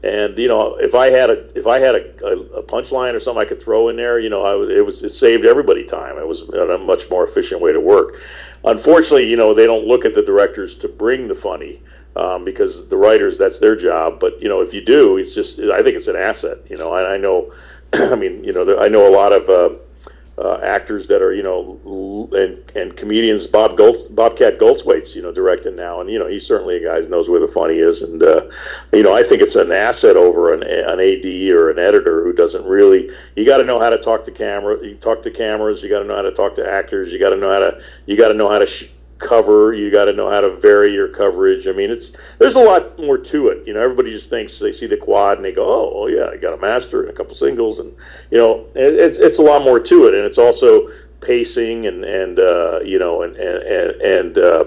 And you know, if I had a if I had a, a punchline or something I could throw in there, you know, I, it was it saved everybody time. It was a much more efficient way to work. Unfortunately, you know, they don't look at the directors to bring the funny um, because the writers that's their job. But you know, if you do, it's just I think it's an asset. You know, I, I know, I mean, you know, I know a lot of. Uh, uh, actors that are you know and and comedians Bob Gold, Bobcat Goldthwait's you know directing now and you know he's certainly a guy who knows where the funny is and uh, you know I think it's an asset over an, an AD or an editor who doesn't really you got to know how to talk to camera you talk to cameras you got to know how to talk to actors you got to know how to you got to know how to sh- cover. You got to know how to vary your coverage. I mean, it's there's a lot more to it. You know, everybody just thinks they see the quad and they go, "Oh, oh yeah, I got a master and a couple singles," and you know, it, it's it's a lot more to it, and it's also pacing and and uh, you know and and and. Uh,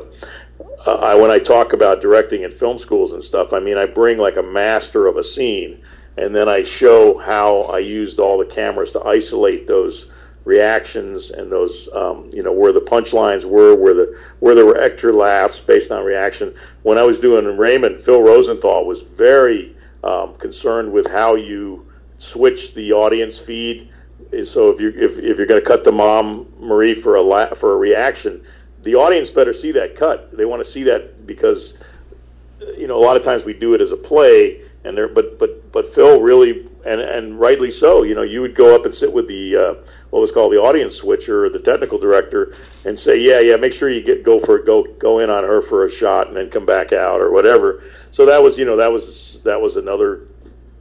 I, when I talk about directing in film schools and stuff, I mean I bring like a master of a scene, and then I show how I used all the cameras to isolate those reactions and those um, you know where the punchlines were where the where there were extra laughs based on reaction. When i was doing raymond phil rosenthal was very um, concerned with how you switch the audience feed. So if you if, if you're going to cut the mom marie for a la- for a reaction the audience better see that cut. They want to see that because you know a lot of times we do it as a play and there but but but phil really and and rightly so. You know, you would go up and sit with the uh, what was called the audience switcher or the technical director and say, yeah, yeah, make sure you get go for go go in on her for a shot and then come back out or whatever. So that was you know that was that was another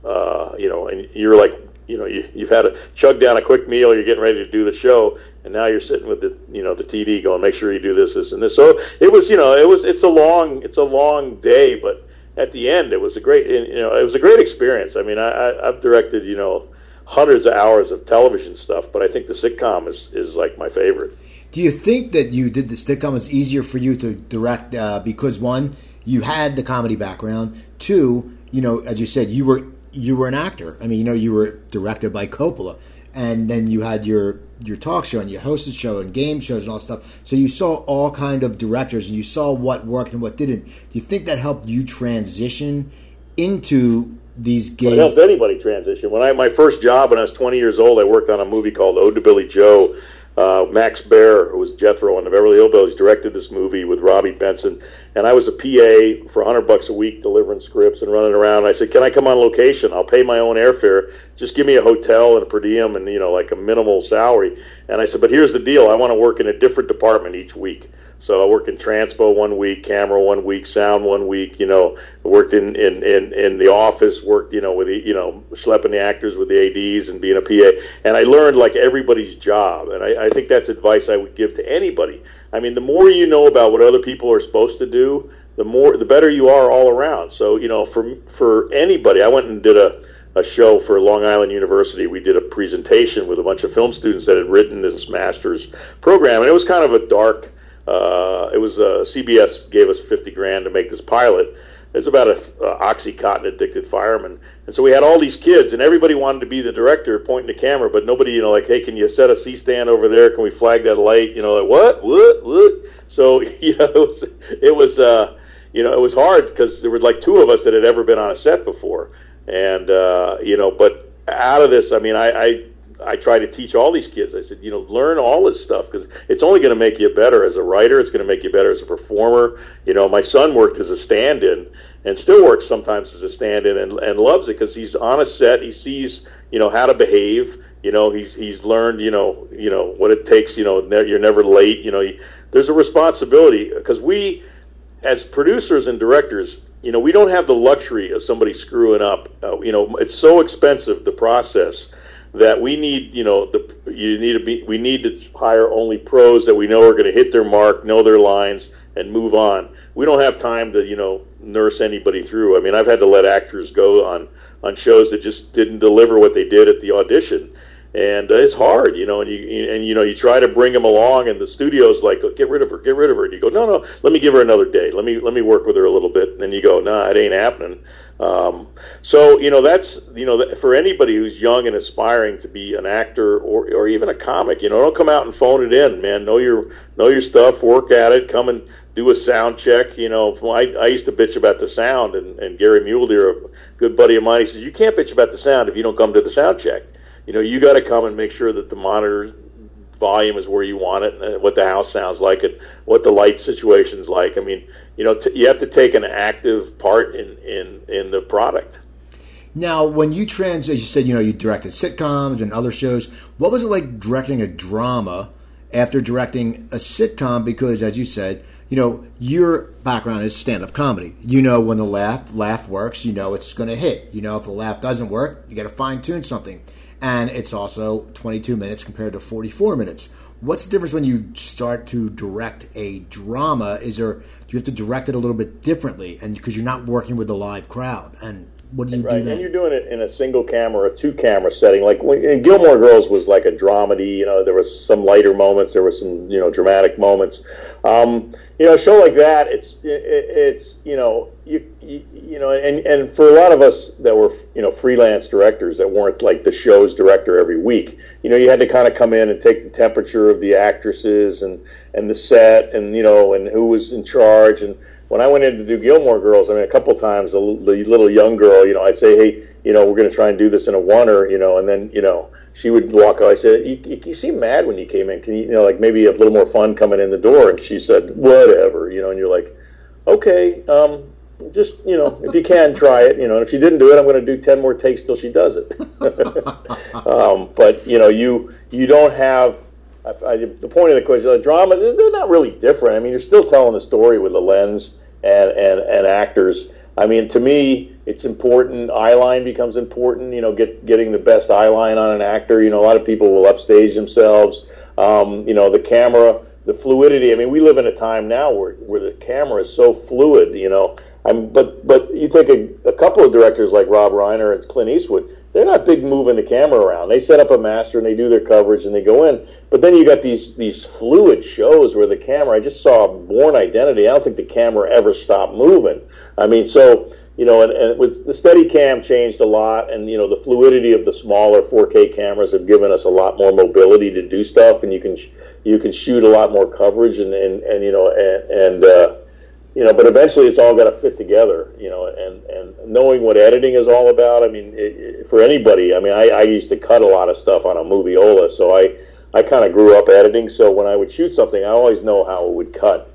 uh, you know, and you're like you know you, you've had to chug down a quick meal, you're getting ready to do the show, and now you're sitting with the you know the TD going, make sure you do this, this, and this. So it was you know it was it's a long it's a long day, but at the end, it was a great, you know, it was a great experience. I mean, I, I've directed, you know, hundreds of hours of television stuff, but I think the sitcom is, is like my favorite. Do you think that you did the sitcom was easier for you to direct uh, because one, you had the comedy background. Two, you know, as you said, you were you were an actor. I mean, you know, you were directed by Coppola, and then you had your your talk show and your hosted show and game shows and all stuff. So you saw all kind of directors and you saw what worked and what didn't. Do you think that helped you transition into these games? It helps anybody transition. When I my first job when I was 20 years old, I worked on a movie called Ode to Billy Joe uh, Max Baer, who was Jethro on the Beverly Hillbillies, directed this movie with Robby Benson, and I was a PA for 100 bucks a week delivering scripts and running around. I said, "Can I come on location? I'll pay my own airfare. Just give me a hotel and a per diem and you know like a minimal salary." And I said, "But here's the deal: I want to work in a different department each week." So I worked in transpo one week, camera one week, sound one week. You know, worked in in in, in the office. Worked you know with the you know schlepping the actors with the ads and being a PA. And I learned like everybody's job. And I, I think that's advice I would give to anybody. I mean, the more you know about what other people are supposed to do, the more the better you are all around. So you know, for for anybody, I went and did a a show for Long Island University. We did a presentation with a bunch of film students that had written this master's program, and it was kind of a dark uh, it was uh, CBS gave us 50 grand to make this pilot. It's about a uh, oxycontin addicted fireman, and so we had all these kids, and everybody wanted to be the director, pointing the camera, but nobody, you know, like, hey, can you set a C stand over there? Can we flag that light? You know, like what, what, what? So you know, it was, it was, uh, you know, it was hard because there were like two of us that had ever been on a set before, and uh, you know, but out of this, I mean, I, I I try to teach all these kids. I said, you know, learn all this stuff because it's only going to make you better as a writer. It's going to make you better as a performer. You know, my son worked as a stand-in and still works sometimes as a stand-in and, and loves it because he's on a set. He sees, you know, how to behave. You know, he's he's learned, you know, you know what it takes. You know, ne- you're never late. You know, you, there's a responsibility because we, as producers and directors, you know, we don't have the luxury of somebody screwing up. Uh, you know, it's so expensive the process that we need, you know, the you need to be we need to hire only pros that we know are going to hit their mark, know their lines, and move on. We don't have time to, you know, nurse anybody through. I mean, I've had to let actors go on on shows that just didn't deliver what they did at the audition, and uh, it's hard, you know. And you and you know you try to bring them along, and the studio's like, get rid of her, get rid of her. And you go, no, no, let me give her another day. Let me let me work with her a little bit. And then you go, nah, it ain't happening. Um, so you know that's you know for anybody who's young and aspiring to be an actor or, or even a comic, you know, don't come out and phone it in, man. Know your know your stuff, work at it, come and do a sound check. You know, I, I used to bitch about the sound, and, and Gary Mulder, a good buddy of mine, he says you can't bitch about the sound if you don't come to the sound check. You know, you got to come and make sure that the monitor volume is where you want it, and what the house sounds like, and what the light situation's like. I mean, you know, t- you have to take an active part in in in the product. Now, when you trans, as you said, you know, you directed sitcoms and other shows. What was it like directing a drama after directing a sitcom? Because, as you said, you know, your background is stand-up comedy. You know when the laugh laugh works, you know it's going to hit. You know if the laugh doesn't work, you got to fine tune something. And it's also 22 minutes compared to 44 minutes. What's the difference when you start to direct a drama? Is there do you have to direct it a little bit differently, and because you're not working with the live crowd, and what do you right. do then? And you're doing it in a single camera, a two camera setting. Like when, Gilmore Girls was like a dramedy. You know, there was some lighter moments, there was some you know dramatic moments. Um, you know, a show like that, it's it, it's you know you, you, know, and and for a lot of us that were you know freelance directors that weren't like the show's director every week, you know, you had to kind of come in and take the temperature of the actresses and and the set and you know and who was in charge and when I went in to do Gilmore Girls, I mean, a couple times the, the little young girl, you know, I'd say, hey, you know, we're going to try and do this in a oneer, you know, and then, you know, she would walk out. I said, you, you, you seem mad when you came in. Can you, you know, like maybe have a little more fun coming in the door? And she said, whatever, you know, and you're like, okay, um, just, you know, if you can try it, you know, and if she didn't do it, I'm going to do 10 more takes till she does it. um, but, you know, you, you don't have, I, I, the point of the question, the drama, they're not really different. I mean, you're still telling the story with a lens and, and, and actors. I mean, to me, it's important. Eye line becomes important. You know, get, getting the best eye line on an actor. You know, a lot of people will upstage themselves. Um, you know, the camera, the fluidity. I mean, we live in a time now where, where the camera is so fluid. You know, I'm, but but you take a, a couple of directors like Rob Reiner and Clint Eastwood. They're not big moving the camera around. They set up a master and they do their coverage and they go in. But then you got these these fluid shows where the camera. I just saw Bourne Identity. I don't think the camera ever stopped moving. I mean, so you know, and, and with the Steadicam changed a lot, and you know, the fluidity of the smaller 4K cameras have given us a lot more mobility to do stuff, and you can you can shoot a lot more coverage, and and, and you know, and, and uh, you know, but eventually it's all got to fit together, you know, and, and knowing what editing is all about. I mean, it, it, for anybody, I mean, I, I used to cut a lot of stuff on a Moviola, so I, I kind of grew up editing. So when I would shoot something, I always know how it would cut.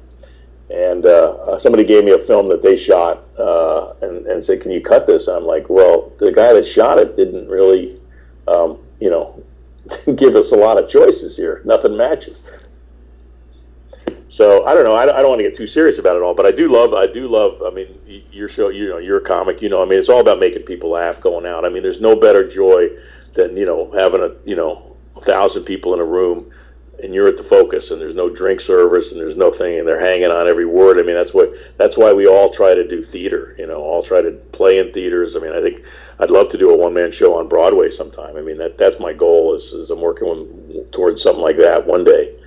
And uh, somebody gave me a film that they shot uh, and, and said, "Can you cut this?" I'm like, "Well, the guy that shot it didn't really, um, you know, give us a lot of choices here. Nothing matches." So I don't know. I don't, I don't want to get too serious about it all, but I do love. I do love. I mean, your show. You know, you're a comic. You know, I mean, it's all about making people laugh going out. I mean, there's no better joy than you know having a you know a thousand people in a room and you're at the focus and there's no drink service and there's no thing and they're hanging on every word. I mean, that's what that's why we all try to do theater. You know, all try to play in theaters. I mean, I think I'd love to do a one man show on Broadway sometime. I mean, that that's my goal is, is I'm working towards something like that one day.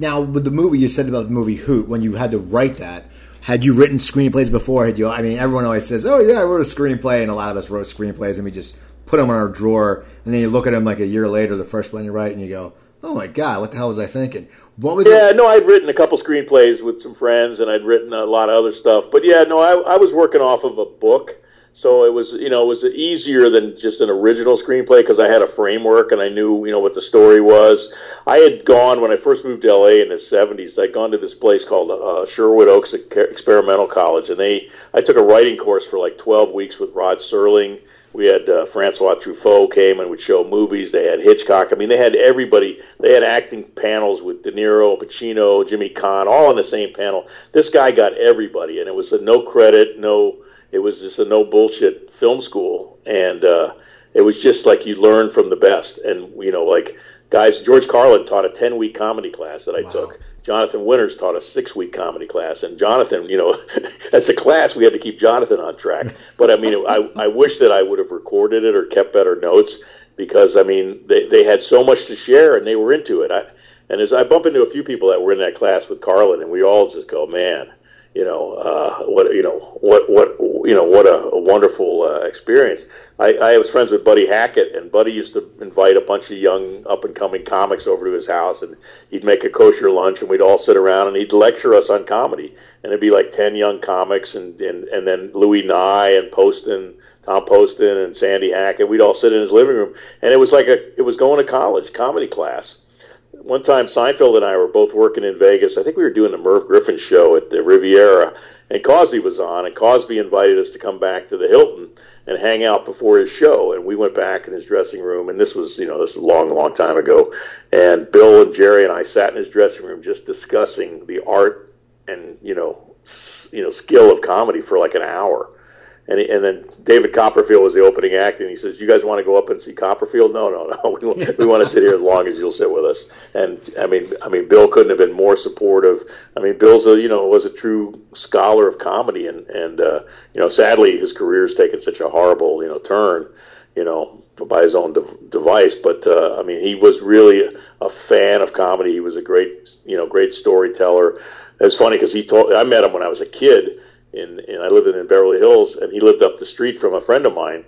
Now, with the movie, you said about the movie Hoot, when you had to write that, had you written screenplays before? Had you? I mean, everyone always says, "Oh yeah, I wrote a screenplay," and a lot of us wrote screenplays, and we just put them in our drawer, and then you look at them like a year later, the first one you write, and you go, "Oh my god, what the hell was I thinking?" What was? Yeah, it? no, I'd written a couple screenplays with some friends, and I'd written a lot of other stuff. But yeah, no, I, I was working off of a book. So it was, you know, it was easier than just an original screenplay because I had a framework and I knew, you know, what the story was. I had gone when I first moved to LA in the '70s. I'd gone to this place called uh, Sherwood Oaks Experimental College, and they, I took a writing course for like 12 weeks with Rod Serling. We had uh, Francois Truffaut came and would show movies. They had Hitchcock. I mean, they had everybody. They had acting panels with De Niro, Pacino, Jimmy Caan, all on the same panel. This guy got everybody, and it was a no credit, no it was just a no bullshit film school, and uh, it was just like you learn from the best. And you know, like guys, George Carlin taught a ten week comedy class that I wow. took. Jonathan Winters taught a six week comedy class, and Jonathan, you know, as a class, we had to keep Jonathan on track. But I mean, I, I wish that I would have recorded it or kept better notes because I mean they, they had so much to share and they were into it. I, and as I bump into a few people that were in that class with Carlin, and we all just go, man, you know, uh, what you know, what what you know, what a, a wonderful uh, experience. I, I was friends with Buddy Hackett, and Buddy used to invite a bunch of young up and coming comics over to his house, and he'd make a kosher lunch, and we'd all sit around, and he'd lecture us on comedy, and it'd be like ten young comics, and and, and then Louis Nye and Poston. Tom Poston and Sandy Hackett, we'd all sit in his living room, and it was like a, it was going to college, comedy class one time Seinfeld and I were both working in Vegas. I think we were doing the Merv Griffin show at the Riviera, and Cosby was on, and Cosby invited us to come back to the Hilton and hang out before his show. And we went back in his dressing room, and this was, you know, this was a long, long time ago. And Bill and Jerry and I sat in his dressing room just discussing the art and you know, you know, skill of comedy for like an hour and, he, and then David Copperfield was the opening act, and he says, "You guys want to go up and see Copperfield? No, no, no. We, we want to sit here as long as you'll sit with us." And I mean, I mean, Bill couldn't have been more supportive. I mean, Bill's a you know was a true scholar of comedy, and and uh, you know, sadly, his career's taken such a horrible you know turn, you know, by his own de- device. But uh, I mean, he was really a fan of comedy. He was a great you know great storyteller. It's funny because he told I met him when I was a kid in, in I lived in, in Beverly Hills, and he lived up the street from a friend of mine,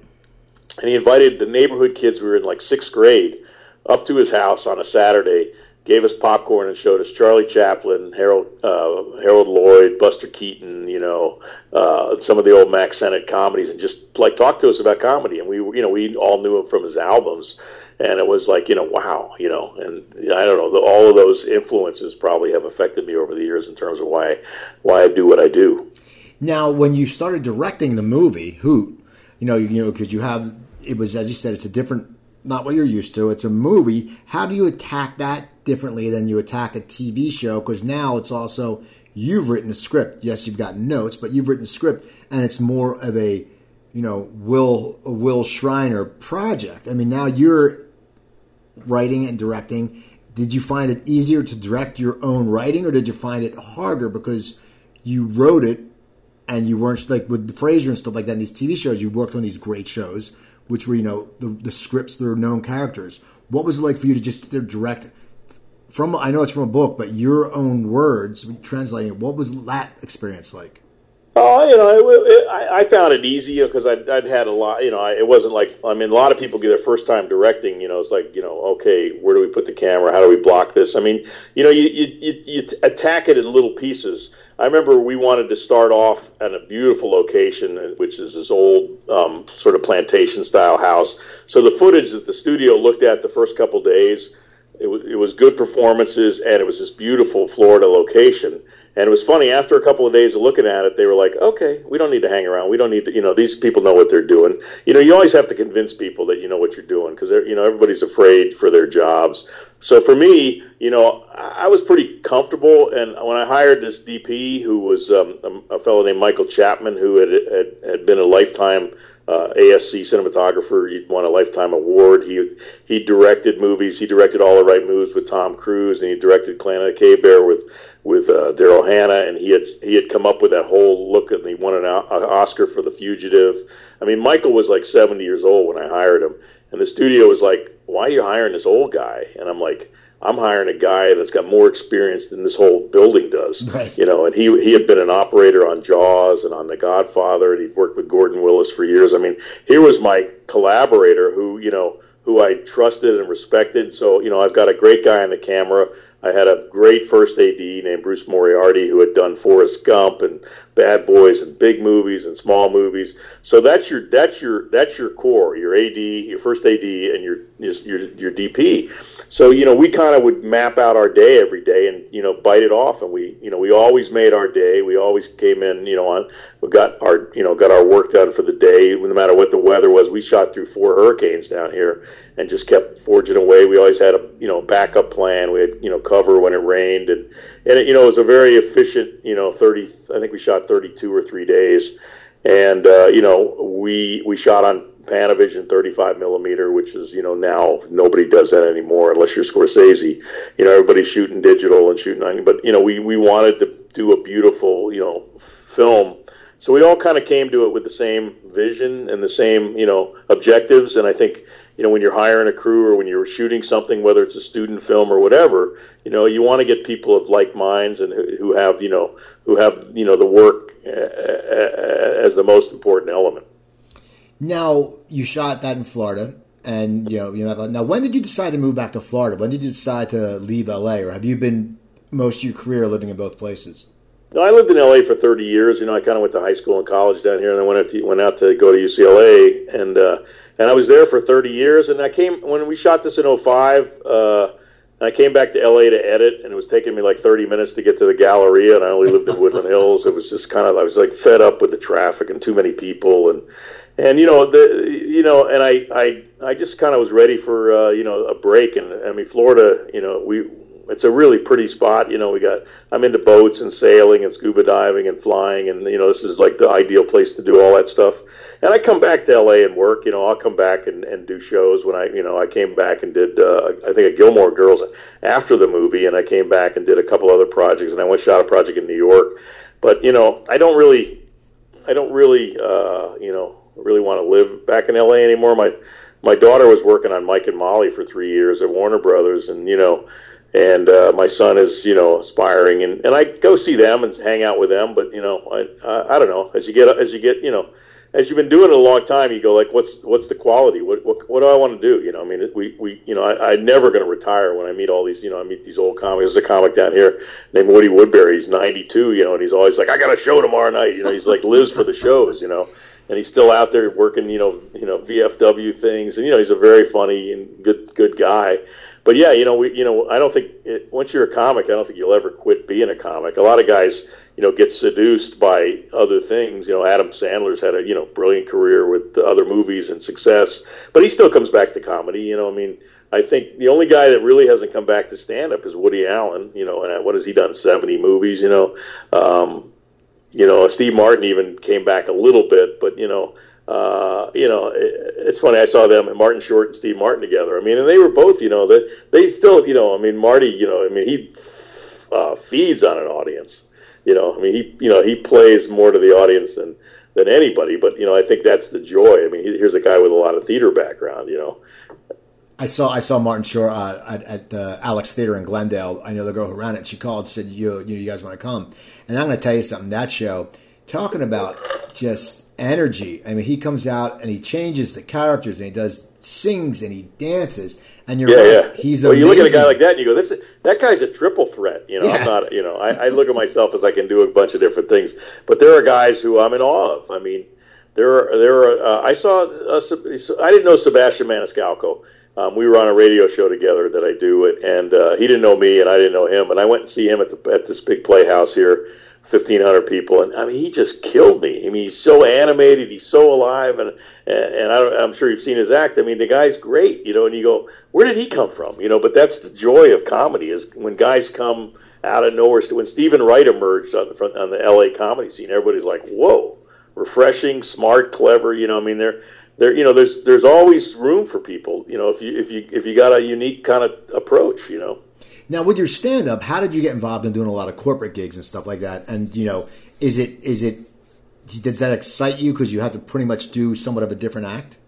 and he invited the neighborhood kids. We were in like sixth grade, up to his house on a Saturday. Gave us popcorn and showed us Charlie Chaplin, Harold uh, Harold Lloyd, Buster Keaton, you know, uh, some of the old Mack Sennett comedies, and just like talked to us about comedy. And we, you know, we all knew him from his albums, and it was like, you know, wow, you know, and I don't know, the, all of those influences probably have affected me over the years in terms of why why I do what I do. Now, when you started directing the movie Hoot, you know, you know, because you have it was as you said, it's a different, not what you're used to. It's a movie. How do you attack that differently than you attack a TV show? Because now it's also you've written a script. Yes, you've got notes, but you've written a script, and it's more of a you know Will Will Shriner project. I mean, now you're writing and directing. Did you find it easier to direct your own writing, or did you find it harder because you wrote it and you weren't like with Frasier and stuff like that in these TV shows. You worked on these great shows, which were you know the the scripts, the known characters. What was it like for you to just direct from? I know it's from a book, but your own words translating it. What was that experience like? Oh, you know, it, it, I, I found it easy because I'd, I'd had a lot. You know, I, it wasn't like I mean, a lot of people get their first time directing. You know, it's like you know, okay, where do we put the camera? How do we block this? I mean, you know, you you, you attack it in little pieces. I remember we wanted to start off at a beautiful location, which is this old um, sort of plantation style house. So the footage that the studio looked at the first couple days, it was, it was good performances, and it was this beautiful Florida location. And it was funny after a couple of days of looking at it, they were like, "Okay, we don't need to hang around. We don't need to, you know, these people know what they're doing. You know, you always have to convince people that you know what you're doing because you know everybody's afraid for their jobs. So for me, you know, I was pretty comfortable. And when I hired this DP, who was um, a, fellow named Michael Chapman, who had had, had been a lifetime uh, ASC cinematographer. he'd won a lifetime award. He he directed movies. He directed All the Right Moves with Tom Cruise, and he directed Clan of the Cave Bear with with uh, Daryl Hannah. And he had he had come up with that whole look, and he won an Oscar for The Fugitive. I mean, Michael was like 70 years old when I hired him, and the studio was like, "Why are you hiring this old guy?" And I'm like I'm hiring a guy that's got more experience than this whole building does. Right. You know, and he he had been an operator on Jaws and on The Godfather, and he'd worked with Gordon Willis for years. I mean, here was my collaborator who you know who I trusted and respected. So you know, I've got a great guy on the camera. I had a great first AD named Bruce Moriarty who had done Forrest Gump and Bad Boys and big movies and small movies. So that's your that's your that's your core, your AD, your first AD, and your your your DP. So you know we kind of would map out our day every day and you know bite it off, and we you know we always made our day. We always came in you know on we got our you know got our work done for the day, no matter what the weather was. We shot through four hurricanes down here and just kept forging away. We always had a you know backup plan. We had you know cover when it rained, and and it, you know it was a very efficient you know thirty. I think we shot thirty two or three days, and uh, you know we we shot on Panavision 35 millimeter, which is you know now nobody does that anymore unless you're Scorsese. You know everybody's shooting digital and shooting on, but you know we we wanted to do a beautiful you know film so we all kind of came to it with the same vision and the same you know objectives. And I think you know when you're hiring a crew or when you're shooting something, whether it's a student film or whatever, you know you want to get people of like minds and who, who have you know who have you know the work uh, uh, as the most important element. Now you shot that in Florida, and you know you know now when did you decide to move back to Florida? When did you decide to leave LA, or have you been most of your career living in both places? No, I lived in LA for 30 years. You know, I kind of went to high school and college down here, and then went out to, went out to go to UCLA, and uh, and I was there for 30 years. And I came when we shot this in 05. Uh, I came back to LA to edit, and it was taking me like 30 minutes to get to the Galleria, and I only lived in Woodland Hills. It was just kind of I was like fed up with the traffic and too many people, and and you know the you know, and I I I just kind of was ready for uh, you know a break, and I mean Florida, you know we it's a really pretty spot. You know, we got I'm into boats and sailing and scuba diving and flying, and you know this is like the ideal place to do all that stuff. And I come back to LA and work. You know, I'll come back and, and do shows. When I you know I came back and did uh, I think a Gilmore Girls after the movie, and I came back and did a couple other projects, and I went shot a project in New York. But you know, I don't really I don't really uh, you know really want to live back in LA anymore. My my daughter was working on Mike and Molly for three years at Warner Brothers, and you know and uh, my son is you know aspiring and, and I go see them and hang out with them but you know I, I I don't know. As you get as you get you know as you've been doing it a long time you go like what's what's the quality? What what, what do I want to do? You know I mean we, we you know I, I'm never going to retire when I meet all these you know I meet these old comics. There's a comic down here named Woody Woodbury. He's 92 you know and he's always like I got a show tomorrow night. You know he's like lives for the shows you know. And he's still out there working you know you know VFW things. And you know he's a very funny and good good guy but yeah, you know, we, you know, I don't think it, once you're a comic, I don't think you'll ever quit being a comic. A lot of guys, you know, get seduced by other things. You know, Adam Sandler's had a you know brilliant career with other movies and success, but he still comes back to comedy. You know, I mean, I think the only guy that really hasn't come back to stand up is Woody Allen. You know, and what has he done? Seventy movies. You know, um, you know, Steve Martin even came back a little bit, but you know uh, you know, it, it's funny. I saw them, Martin Short and Steve Martin together. I mean, and they were both, you know, they, they still, you know, I mean, Marty, you know, I mean, he uh, feeds on an audience. You know, I mean, he, you know, he plays more to the audience than than anybody. But you know, I think that's the joy. I mean, here's a guy with a lot of theater background. You know. I saw I saw Martin Short uh, at, at uh, Alex Theater in Glendale. I know the girl who ran it. She called, said, "You, you, know, you guys want to come?" And I'm going to tell you something. That show, talking about just energy. I mean, he comes out and he changes the characters and he does sings and he dances. And you're yeah, right, yeah. he's well, amazing. you look at a guy like that and you go, "This that guy's a triple threat." You know, yeah. I'm not. You know, I, I look at myself as I can do a bunch of different things, but there are guys who I'm in awe of. I mean, there are there are. Uh, I saw. Uh, I didn't know Sebastian Maniscalco. Um, we were on a radio show together that I do, and uh, he didn't know me, and I didn't know him. And I went and see him at the at this big playhouse here 1,500 people, and I mean, he just killed me. I mean, he's so animated, he's so alive, and and I am sure you've seen his act. I mean, the guy's great, you know. And you go, where did he come from, you know? But that's the joy of comedy is when guys come out of nowhere. When Steven Wright emerged on the on the LA comedy scene, everybody's like, whoa, refreshing, smart, clever. You know, I mean, they're there you know there's there's always room for people you know if you if you if you got a unique kind of approach you know now, with your stand up, how did you get involved in doing a lot of corporate gigs and stuff like that? And you know, is it is it does that excite you because you have to pretty much do somewhat of a different act?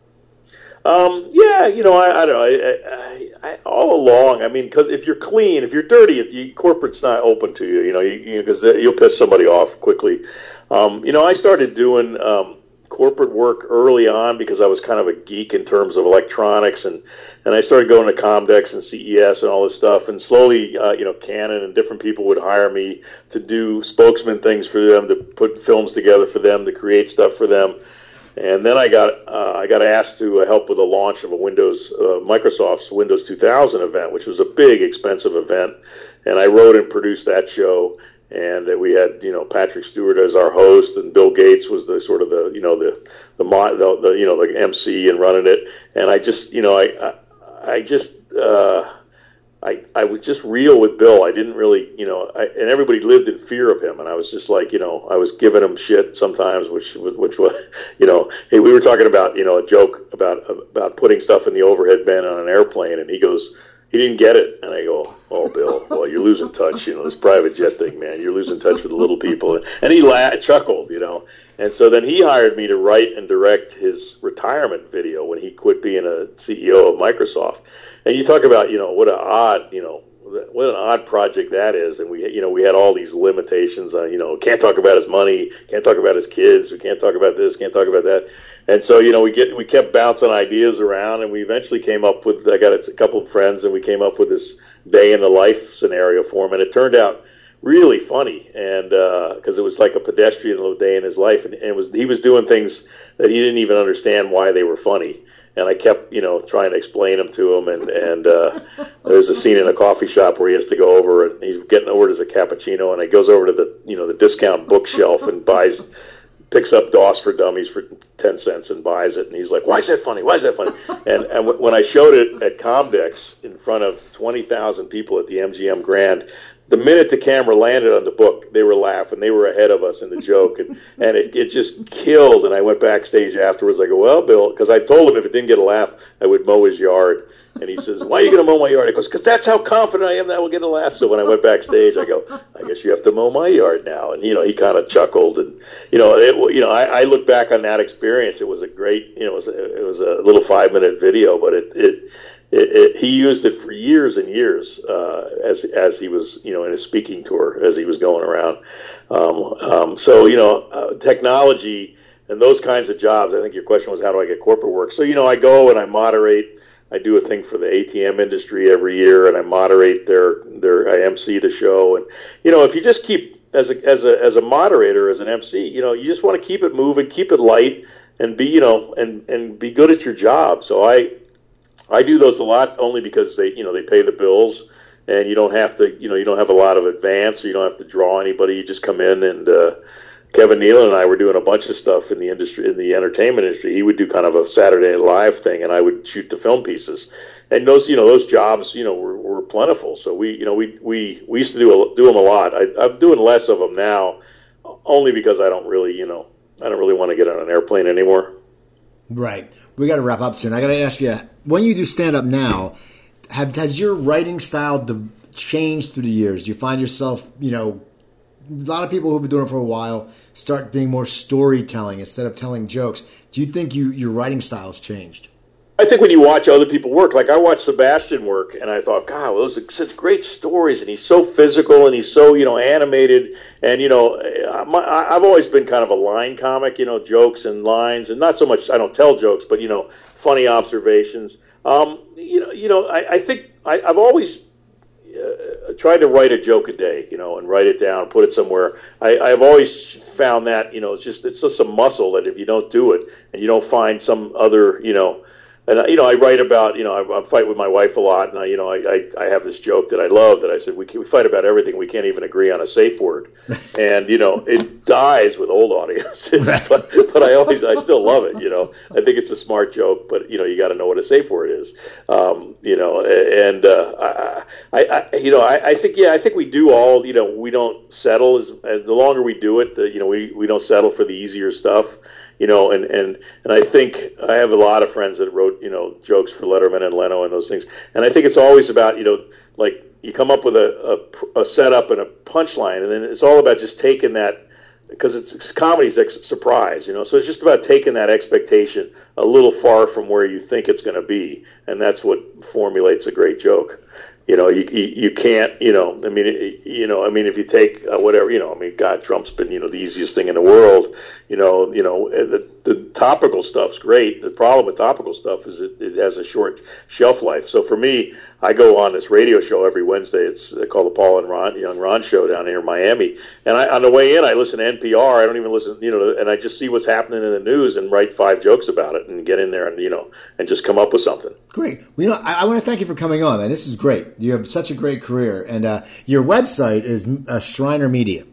Um, yeah, you know, I, I don't know. I, I, all along, I mean, because if you're clean, if you're dirty, if you corporate's not open to you, you know, because you, you will piss somebody off quickly. Um, you know, I started doing um, corporate work early on because I was kind of a geek in terms of electronics and and I started going to Comdex and CES and all this stuff. And slowly uh, you know Canon and different people would hire me to do spokesman things for them to put films together for them to create stuff for them. And then I got uh, I got asked to uh, help with the launch of a Windows uh, Microsoft's Windows 2000 event which was a big expensive event. And I wrote and produced that show and that we had you know Patrick Stewart as our host, and Bill Gates was the sort of the you know the the, the, the you know the MC and running it. And I just you know I I, I just uh, I I would just reel with Bill. I didn't really you know I, and everybody lived in fear of him, and I was just like you know I was giving him shit sometimes, which which was you know hey we were talking about you know a joke about about putting stuff in the overhead bin on an airplane, and he goes he didn't get it. And I go, oh, Bill, well, you're losing touch. You know, this private jet thing, man. You're losing touch with the little people. And he laughed, chuckled, you know. And so then he hired me to write and direct his retirement video when he quit being a CEO of Microsoft. And you talk about, you know, what an odd, you know, what an odd project that is. And we, you know, we had all these limitations on, you know, can't talk about his money, can't talk about his kids, we can't talk about this, can't talk about that. And so, you know, we get we kept bouncing ideas around, and we eventually came up with. I got a couple of friends, and we came up with this day in the life scenario for him, and it turned out really funny, and because uh, it was like a pedestrian little day in his life, and, and was he was doing things that he didn't even understand why they were funny and I kept, you know, trying to explain them to him. And and uh, there's a scene in a coffee shop where he has to go over and he's getting orders a cappuccino, and he goes over to the, you know, the discount bookshelf and buys, picks up DOS for Dummies for ten cents and buys it. And he's like, "Why is that funny? Why is that funny?" and and w- when I showed it at Comdex in front of twenty thousand people at the MGM Grand, the minute the camera landed on the book, they were laughing. They were ahead of us in the joke, and and it, it just killed. And I went backstage afterwards. I go, well, Bill, because I told him if it didn't get a laugh, I would mow his yard. And he says, why are you going to mow my yard? I goes, because that's how confident I am that I will get a laugh. So when I went backstage, I go, I guess you have to mow my yard now. And you know, he kind of chuckled, and you know, it, you know, I, I look back on that experience. It was a great, you know, it was a, it was a little five minute video, but it it it, it, he used it for years and years uh, as as he was you know in his speaking tour as he was going around. Um, um, so you know, uh, technology and those kinds of jobs. I think your question was how do I get corporate work? So you know, I go and I moderate. I do a thing for the ATM industry every year, and I moderate their their I MC the show. And you know, if you just keep as a as a as a moderator as an MC, you know, you just want to keep it moving, keep it light, and be you know and and be good at your job. So I I do those a lot only because they, you know, they pay the bills, and you don't have to, you know, you don't have a lot of advance, or you don't have to draw anybody. You just come in and. Uh, Kevin Nealon and I were doing a bunch of stuff in the industry, in the entertainment industry. He would do kind of a Saturday Night Live thing, and I would shoot the film pieces. And those, you know, those jobs, you know, were, were plentiful. So we, you know, we we we used to do a, do them a lot. I, I'm doing less of them now, only because I don't really, you know, I don't really want to get on an airplane anymore. Right. We got to wrap up soon. I got to ask you, when you do stand up now, have has your writing style changed through the years? Do you find yourself, you know, a lot of people who've been doing it for a while start being more storytelling instead of telling jokes. Do you think you your writing style has changed? I think when you watch other people work, like I watched Sebastian work, and I thought, God, well, those are such great stories, and he's so physical, and he's so you know animated, and you know, I've always been kind of a line comic, you know, jokes and lines, and not so much I don't tell jokes, but you know, funny observations. Um, you know, you know, I, I think I, I've always uh, tried to write a joke a day, you know, and write it down, put it somewhere. I, I've always found that, you know, it's just it's just a muscle that if you don't do it and you don't find some other, you know, and you know, I write about, you know, I, I fight with my wife a lot, and I, you know, I, I, I have this joke that I love that I said we, we fight about everything, we can't even agree on a safe word, and you know, it dies with old audiences, but, but I always, I still love it, you know. I think it's a smart joke, but you know, you got to know what a safe word is, um, you know, and uh, I, I, you know, I, I think, yeah, I think we do all, you know, we don't settle as, as the longer we do it, the, you know, we we don't settle for the easier stuff you know, and, and, and I think I have a lot of friends that wrote, you know, jokes for Letterman and Leno and those things. And I think it's always about, you know, like you come up with a, a, a setup and a punchline, and then it's all about just taking that, because it's, it's comedy's ex- surprise, you know. So it's just about taking that expectation a little far from where you think it's going to be, and that's what formulates a great joke you know, you, you, you can't, you know, I mean, you know, I mean, if you take uh, whatever, you know, I mean, God, Trump's been, you know, the easiest thing in the world. You know, you know, the, the topical stuff's great. The problem with topical stuff is it, it has a short shelf life. So for me, I go on this radio show every Wednesday. It's called the Paul and Ron Young Ron Show down here in Miami. And I, on the way in, I listen to NPR. I don't even listen, you know, and I just see what's happening in the news and write five jokes about it and get in there and you know and just come up with something. Great. Well, you know, I, I want to thank you for coming on, man. This is great. You have such a great career, and uh, your website is uh, Shriner Media.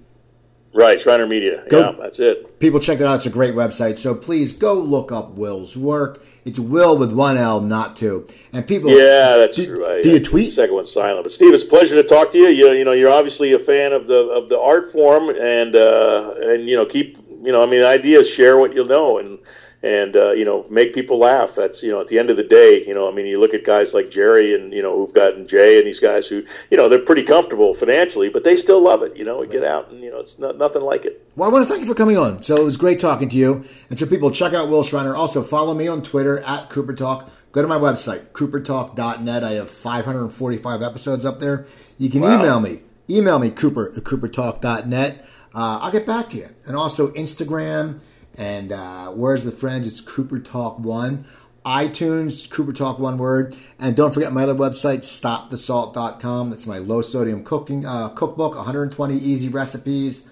Right, Shriner Media. Go, yeah, that's it. People check that out. It's a great website. So please go look up Will's work. It's Will with one L, not two. And people, yeah, that's do, true. I, do you tweet? The second one's silent. But Steve, it's a pleasure to talk to you. You, you know, you're obviously a fan of the of the art form, and uh, and you know, keep you know, I mean, ideas share what you know, and and uh, you know make people laugh. That's you know at the end of the day, you know I mean you look at guys like Jerry and you know who've gotten Jay and these guys who you know they're pretty comfortable financially, but they still love it. You know, we get out and you know it's not, nothing like it. Well, I want to thank you for coming on. So it was great talking to you. And so people check out Will Shriner. Also follow me on Twitter at Cooper Talk. Go to my website coopertalk.net. I have 545 episodes up there. You can wow. email me. Email me Cooper at coopertalk.net. Uh, I'll get back to you. And also Instagram and uh, Where's the Friends? It's Cooper Talk One. iTunes, Cooper Talk One Word. And don't forget my other website, stopthesalt.com. That's my low sodium cooking uh, cookbook, 120 easy recipes.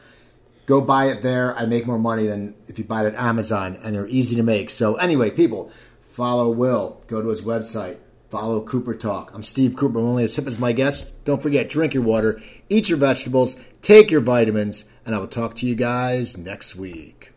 Go buy it there. I make more money than if you buy it at Amazon, and they're easy to make. So, anyway, people, follow Will. Go to his website. Follow Cooper Talk. I'm Steve Cooper. I'm only as hip as my guest. Don't forget, drink your water, eat your vegetables, take your vitamins, and I will talk to you guys next week.